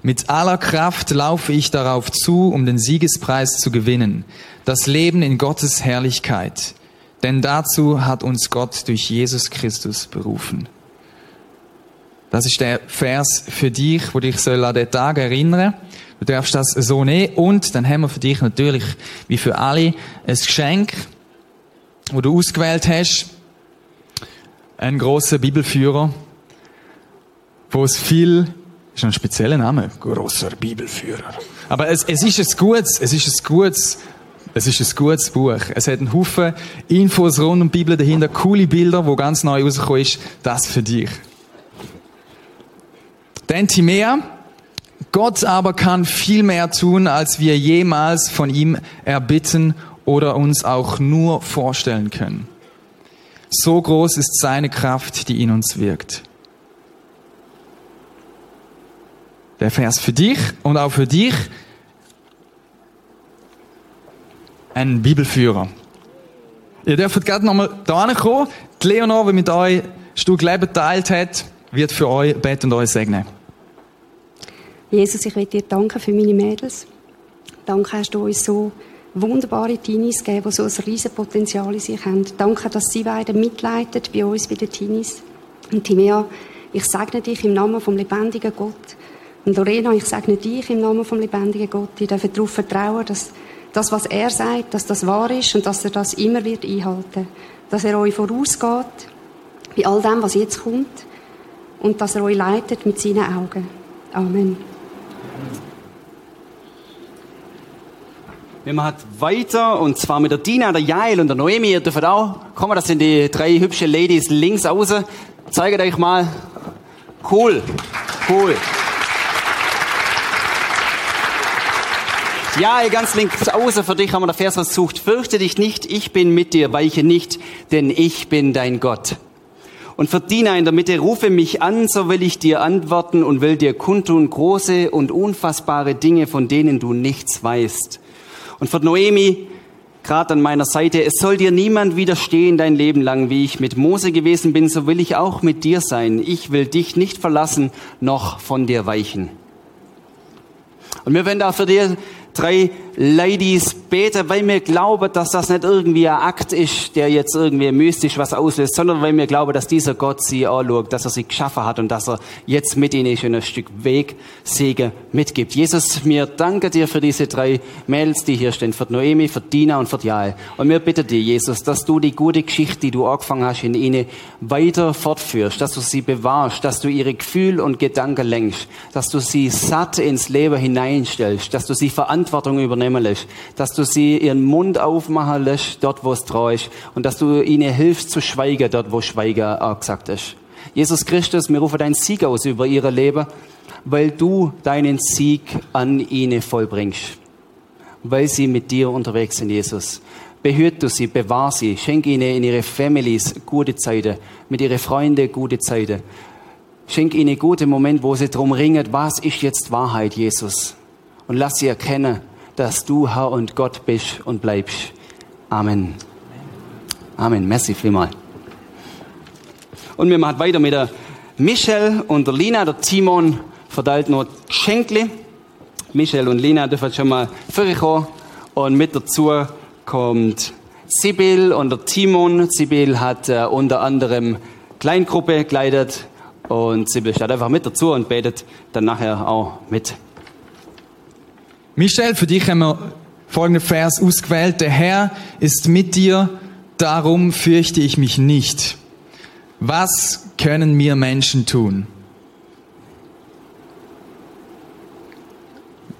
[SPEAKER 7] Mit aller Kraft laufe ich darauf zu, um den Siegespreis zu gewinnen. Das Leben in Gottes Herrlichkeit. Denn dazu hat uns Gott durch Jesus Christus berufen. Das ist der Vers für dich, wo dich soll an den Tag erinnern. Du darfst das so nehmen. Und dann haben wir für dich natürlich, wie für alle, ein Geschenk, wo du ausgewählt hast. Ein großer Bibelführer, wo es viel, ist ein spezieller Name, großer Bibelführer. Aber es, es ist ein gutes, es ist ein gutes es ist ein gutes Buch. Es hat einen Haufen Infos rund um die Bibel dahinter, coole Bilder, wo ganz neu rausgekommen ist. Das für dich. Denn Timea, Gott aber kann viel mehr tun, als wir jemals von ihm erbitten oder uns auch nur vorstellen können. So groß ist seine Kraft, die in uns wirkt. Der Vers für dich und auch für dich ein Bibelführer. Ihr dürft gerade nochmal da kommen. Die Leonor, die mit euch Stück Leben geteilt hat, wird für euch beten und euch segnen.
[SPEAKER 14] Jesus, ich will dir danken für meine Mädels. Danke, hast du uns so wunderbare Teenies gegeben, die so ein riesen Potenzial in sich haben. Danke, dass sie beide mitleiten bei uns, bei den Teenies. Und Timea, ich segne dich im Namen vom lebendigen Gott. Und Lorena, ich segne dich im Namen vom lebendigen Gott. Ich darf darauf vertrauen, dass das, was er sagt, dass das wahr ist und dass er das immer wird einhalten. Dass er euch vorausgeht bei all dem, was jetzt kommt und dass er euch leitet mit seinen Augen. Amen.
[SPEAKER 6] Wir machen weiter und zwar mit der Dina, der Jael und der Noemi. Ihr dürft auch kommen, das sind die drei hübschen Ladies links außen. Zeigt euch mal. Cool, cool. Ja, ganz links außen für dich haben wir der Vers versucht. Fürchte dich nicht, ich bin mit dir, weiche nicht, denn ich bin dein Gott. Und für Dina in der Mitte, rufe mich an, so will ich dir antworten und will dir kundtun große und unfassbare Dinge, von denen du nichts weißt. Und für Noemi, gerade an meiner Seite. Es soll dir niemand widerstehen dein Leben lang. Wie ich mit Mose gewesen bin, so will ich auch mit dir sein. Ich will dich nicht verlassen, noch von dir weichen. Und wir werden da für dir drei Ladies beten, weil wir glauben, dass das nicht irgendwie ein Akt ist, der jetzt irgendwie mystisch was auslöst, sondern weil wir glauben, dass dieser Gott sie anschaut, dass er sie geschaffen hat und dass er jetzt mit ihnen schon ein Stück Weg, Segen mitgibt. Jesus, wir danken dir für diese drei Mädels, die hier stehen, für Noemi, für Dina und für Jael. Und wir bitten dir, Jesus, dass du die gute Geschichte, die du angefangen hast, in ihnen weiter fortführst, dass du sie bewahrst, dass du ihre Gefühle und Gedanken lenkst, dass du sie satt ins Leben hineinstellst, dass du sie Verantwortung übernehmen lässt, dass du sie ihren Mund aufmachen lässt, dort wo es ist, und dass du ihnen hilfst zu schweigen, dort wo Schweigen angesagt ist. Jesus Christus, wir rufen deinen Sieg aus über ihre Leben, weil du deinen Sieg an ihnen vollbringst. Weil sie mit dir unterwegs sind, Jesus. Behüt du sie, bewahr sie, schenk ihnen in ihre Families gute Zeiten, mit ihren Freunden gute Zeiten. Schenk ihnen gute Momente, wo sie drum ringen, was ist jetzt Wahrheit, Jesus? Und lass sie erkennen, dass du Herr und Gott bist und bleibst. Amen. Amen. Merci vielmals. Und wir machen weiter mit der Michelle und der Lina. Der Timon verteilt noch Geschenkli. Michelle und Lina dürfen schon mal vorkommen. Und mit dazu kommt Sibyl und der Timon. Sibyl hat äh, unter anderem Kleingruppe geleitet. Und Sibyl steht einfach mit dazu und betet dann nachher auch mit.
[SPEAKER 7] Michel, für dich haben wir folgenden Vers ausgewählt. Der Herr ist mit dir, darum fürchte ich mich nicht. Was können mir Menschen tun?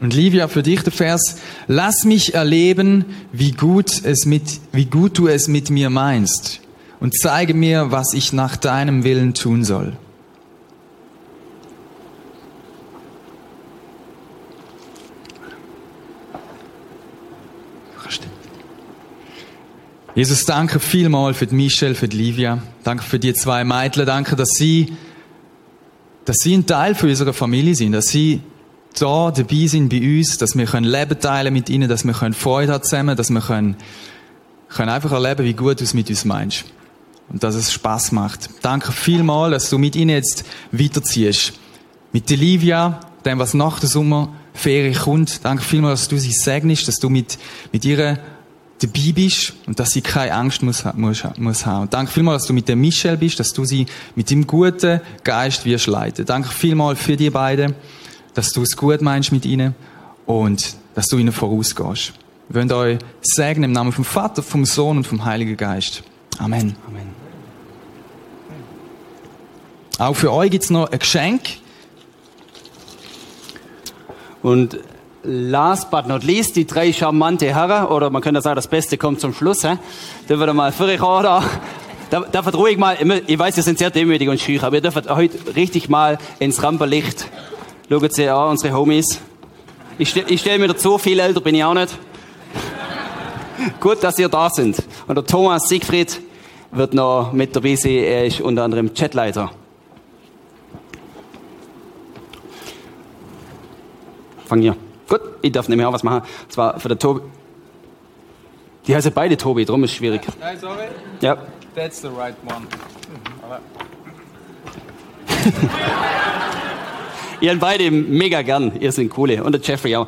[SPEAKER 7] Und Livia, für dich der Vers, lass mich erleben, wie gut, es mit, wie gut du es mit mir meinst und zeige mir, was ich nach deinem Willen tun soll. Jesus, danke vielmal für Michelle, für Livia. Danke für die zwei Mädchen. Danke, dass sie, dass sie ein Teil für unserer Familie sind, dass sie da dabei sind bei uns, dass wir können Leben teilen mit ihnen, dass wir können Freude haben zusammen, dass wir können, können einfach erleben, wie gut du es mit uns meinst. Und dass es Spaß macht. Danke vielmal, dass du mit ihnen jetzt weiterziehst. Mit der Livia, dem, was nach der Sommerferie kommt. Danke vielmal, dass du sie segnest, dass du mit, mit ihrer dabei bist und dass sie keine Angst muss, muss, muss haben. Und danke vielmals, dass du mit der Michelle bist, dass du sie mit dem guten Geist wirst leiten. Danke vielmals für die beiden, dass du es gut meinst mit ihnen und dass du ihnen vorausgehst. Wir wollen euch segnen im Namen vom Vater, vom Sohn und vom Heiligen Geist. Amen.
[SPEAKER 6] Amen.
[SPEAKER 7] Auch für euch gibt es noch ein Geschenk.
[SPEAKER 6] Und last but not least, die drei charmante Herren, oder man könnte sagen, das Beste kommt zum Schluss. He? Da würde mal für euch da, da ruhig mal, ich weiß, ihr sind sehr demütig und schüch, aber ihr dürft heute richtig mal ins Rampenlicht. Schaut sie an, unsere Homies. Ich, stell, ich stelle mir dazu, viel älter bin ich auch nicht. (laughs) Gut, dass ihr da sind. Und der Thomas Siegfried wird noch mit dabei sein. Er ist unter anderem Chatleiter. Fang hier. Gut, ich darf nicht mehr was machen. Und zwar für den Tobi. Die heißen beide Tobi, darum ist schwierig.
[SPEAKER 15] Nein, sorry.
[SPEAKER 6] Ja.
[SPEAKER 15] That's the right one. Aber (laughs)
[SPEAKER 6] Ihr habt beide mega gern. Ihr seid coole. Und der Jeffrey auch.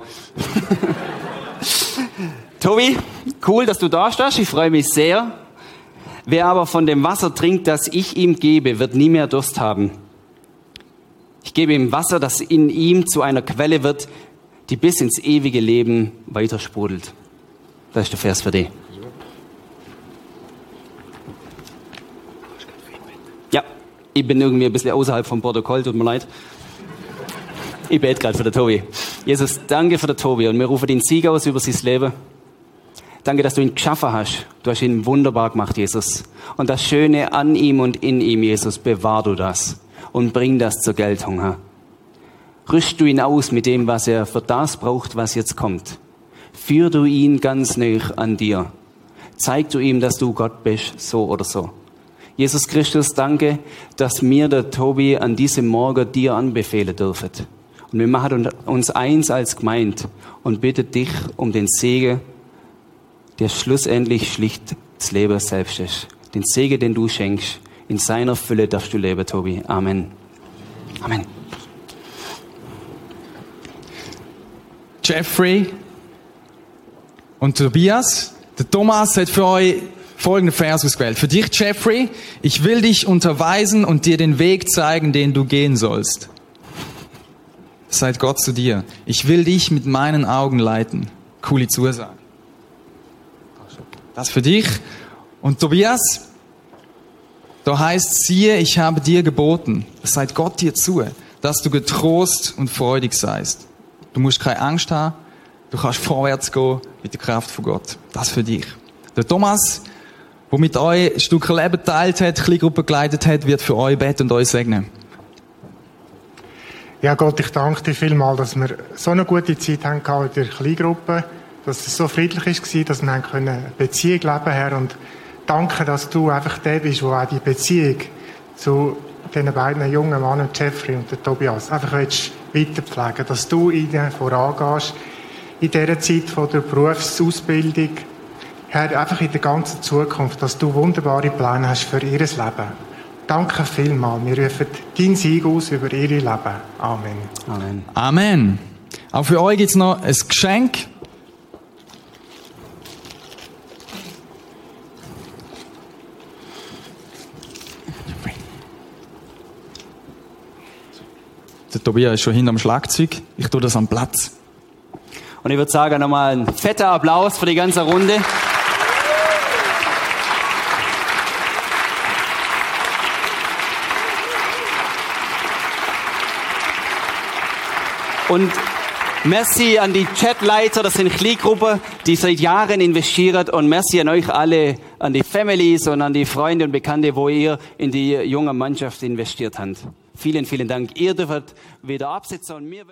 [SPEAKER 6] (laughs) Tobi, cool, dass du da stehst. Ich freue mich sehr. Wer aber von dem Wasser trinkt, das ich ihm gebe, wird nie mehr Durst haben. Ich gebe ihm Wasser, das in ihm zu einer Quelle wird, die bis ins ewige Leben weiter sprudelt. Das ist der Vers für dich. Ja, ich bin irgendwie ein bisschen außerhalb vom Protokoll, tut mir leid. Ich bete gerade für den Tobi. Jesus, danke für den Tobi und wir rufen den Sieg aus über sein Leben. Danke, dass du ihn geschaffen hast. Du hast ihn wunderbar gemacht, Jesus. Und das Schöne an ihm und in ihm, Jesus, bewahr du das und bring das zur Geltung, Herr. Rüst du ihn aus mit dem, was er für das braucht, was jetzt kommt. Führ du ihn ganz nah an dir. Zeig du ihm, dass du Gott bist, so oder so. Jesus Christus, danke, dass mir der Tobi an diesem Morgen dir anbefehlen dürfen. Und wir machen uns eins als Gemeint und bitten dich um den Segen, der schlussendlich schlicht das Leben selbst ist. Den Segen, den du schenkst, in seiner Fülle darfst du leben, Tobi. Amen. Amen.
[SPEAKER 7] Jeffrey und Tobias. Der Thomas hat für euch folgenden Vers ausgewählt. Für dich, Jeffrey, ich will dich unterweisen und dir den Weg zeigen, den du gehen sollst. Seid Gott zu dir. Ich will dich mit meinen Augen leiten. Coole Zusage. Das für dich. Und Tobias, da heißt, siehe, ich habe dir geboten. Seid Gott dir zu, dass du getrost und freudig seist. Du musst keine Angst haben. Du kannst vorwärts gehen mit der Kraft von Gott. Das für dich. Der Thomas, der mit euch ein Stück Leben teilt hat, Kleingruppe geleitet hat, wird für euch beten und euch segnen.
[SPEAKER 16] Ja, Gott, ich danke dir vielmals, dass wir so eine gute Zeit haben in der Kleingruppe, dass es so friedlich war, dass wir eine Beziehung leben Herr. Und danke, dass du einfach der bist, der auch die Beziehung zu diesen beiden jungen Männern, Jeffrey und Tobias, einfach willst weiterpflegen, dass du ihnen vorangehst in dieser Zeit von der Berufsausbildung, Herr, einfach in der ganzen Zukunft, dass du wunderbare Pläne hast für ihr Leben. Danke vielmals. Wir rufen deinen Sieg aus über ihr Leben. Amen.
[SPEAKER 6] Amen.
[SPEAKER 7] Amen. Auch für euch gibt es noch ein Geschenk. Der Tobias ist schon hinterm Schlagzeug. Ich tue das am Platz.
[SPEAKER 6] Und ich würde sagen, nochmal ein fetter Applaus für die ganze Runde. Und merci an die Chatleiter, das sind Kleingruppen, die seit Jahren investieren. Und merci an euch alle, an die Families und an die Freunde und Bekannte, wo ihr in die junge Mannschaft investiert habt. Vielen, vielen Dank. Ihr dürft wieder absitzen und mir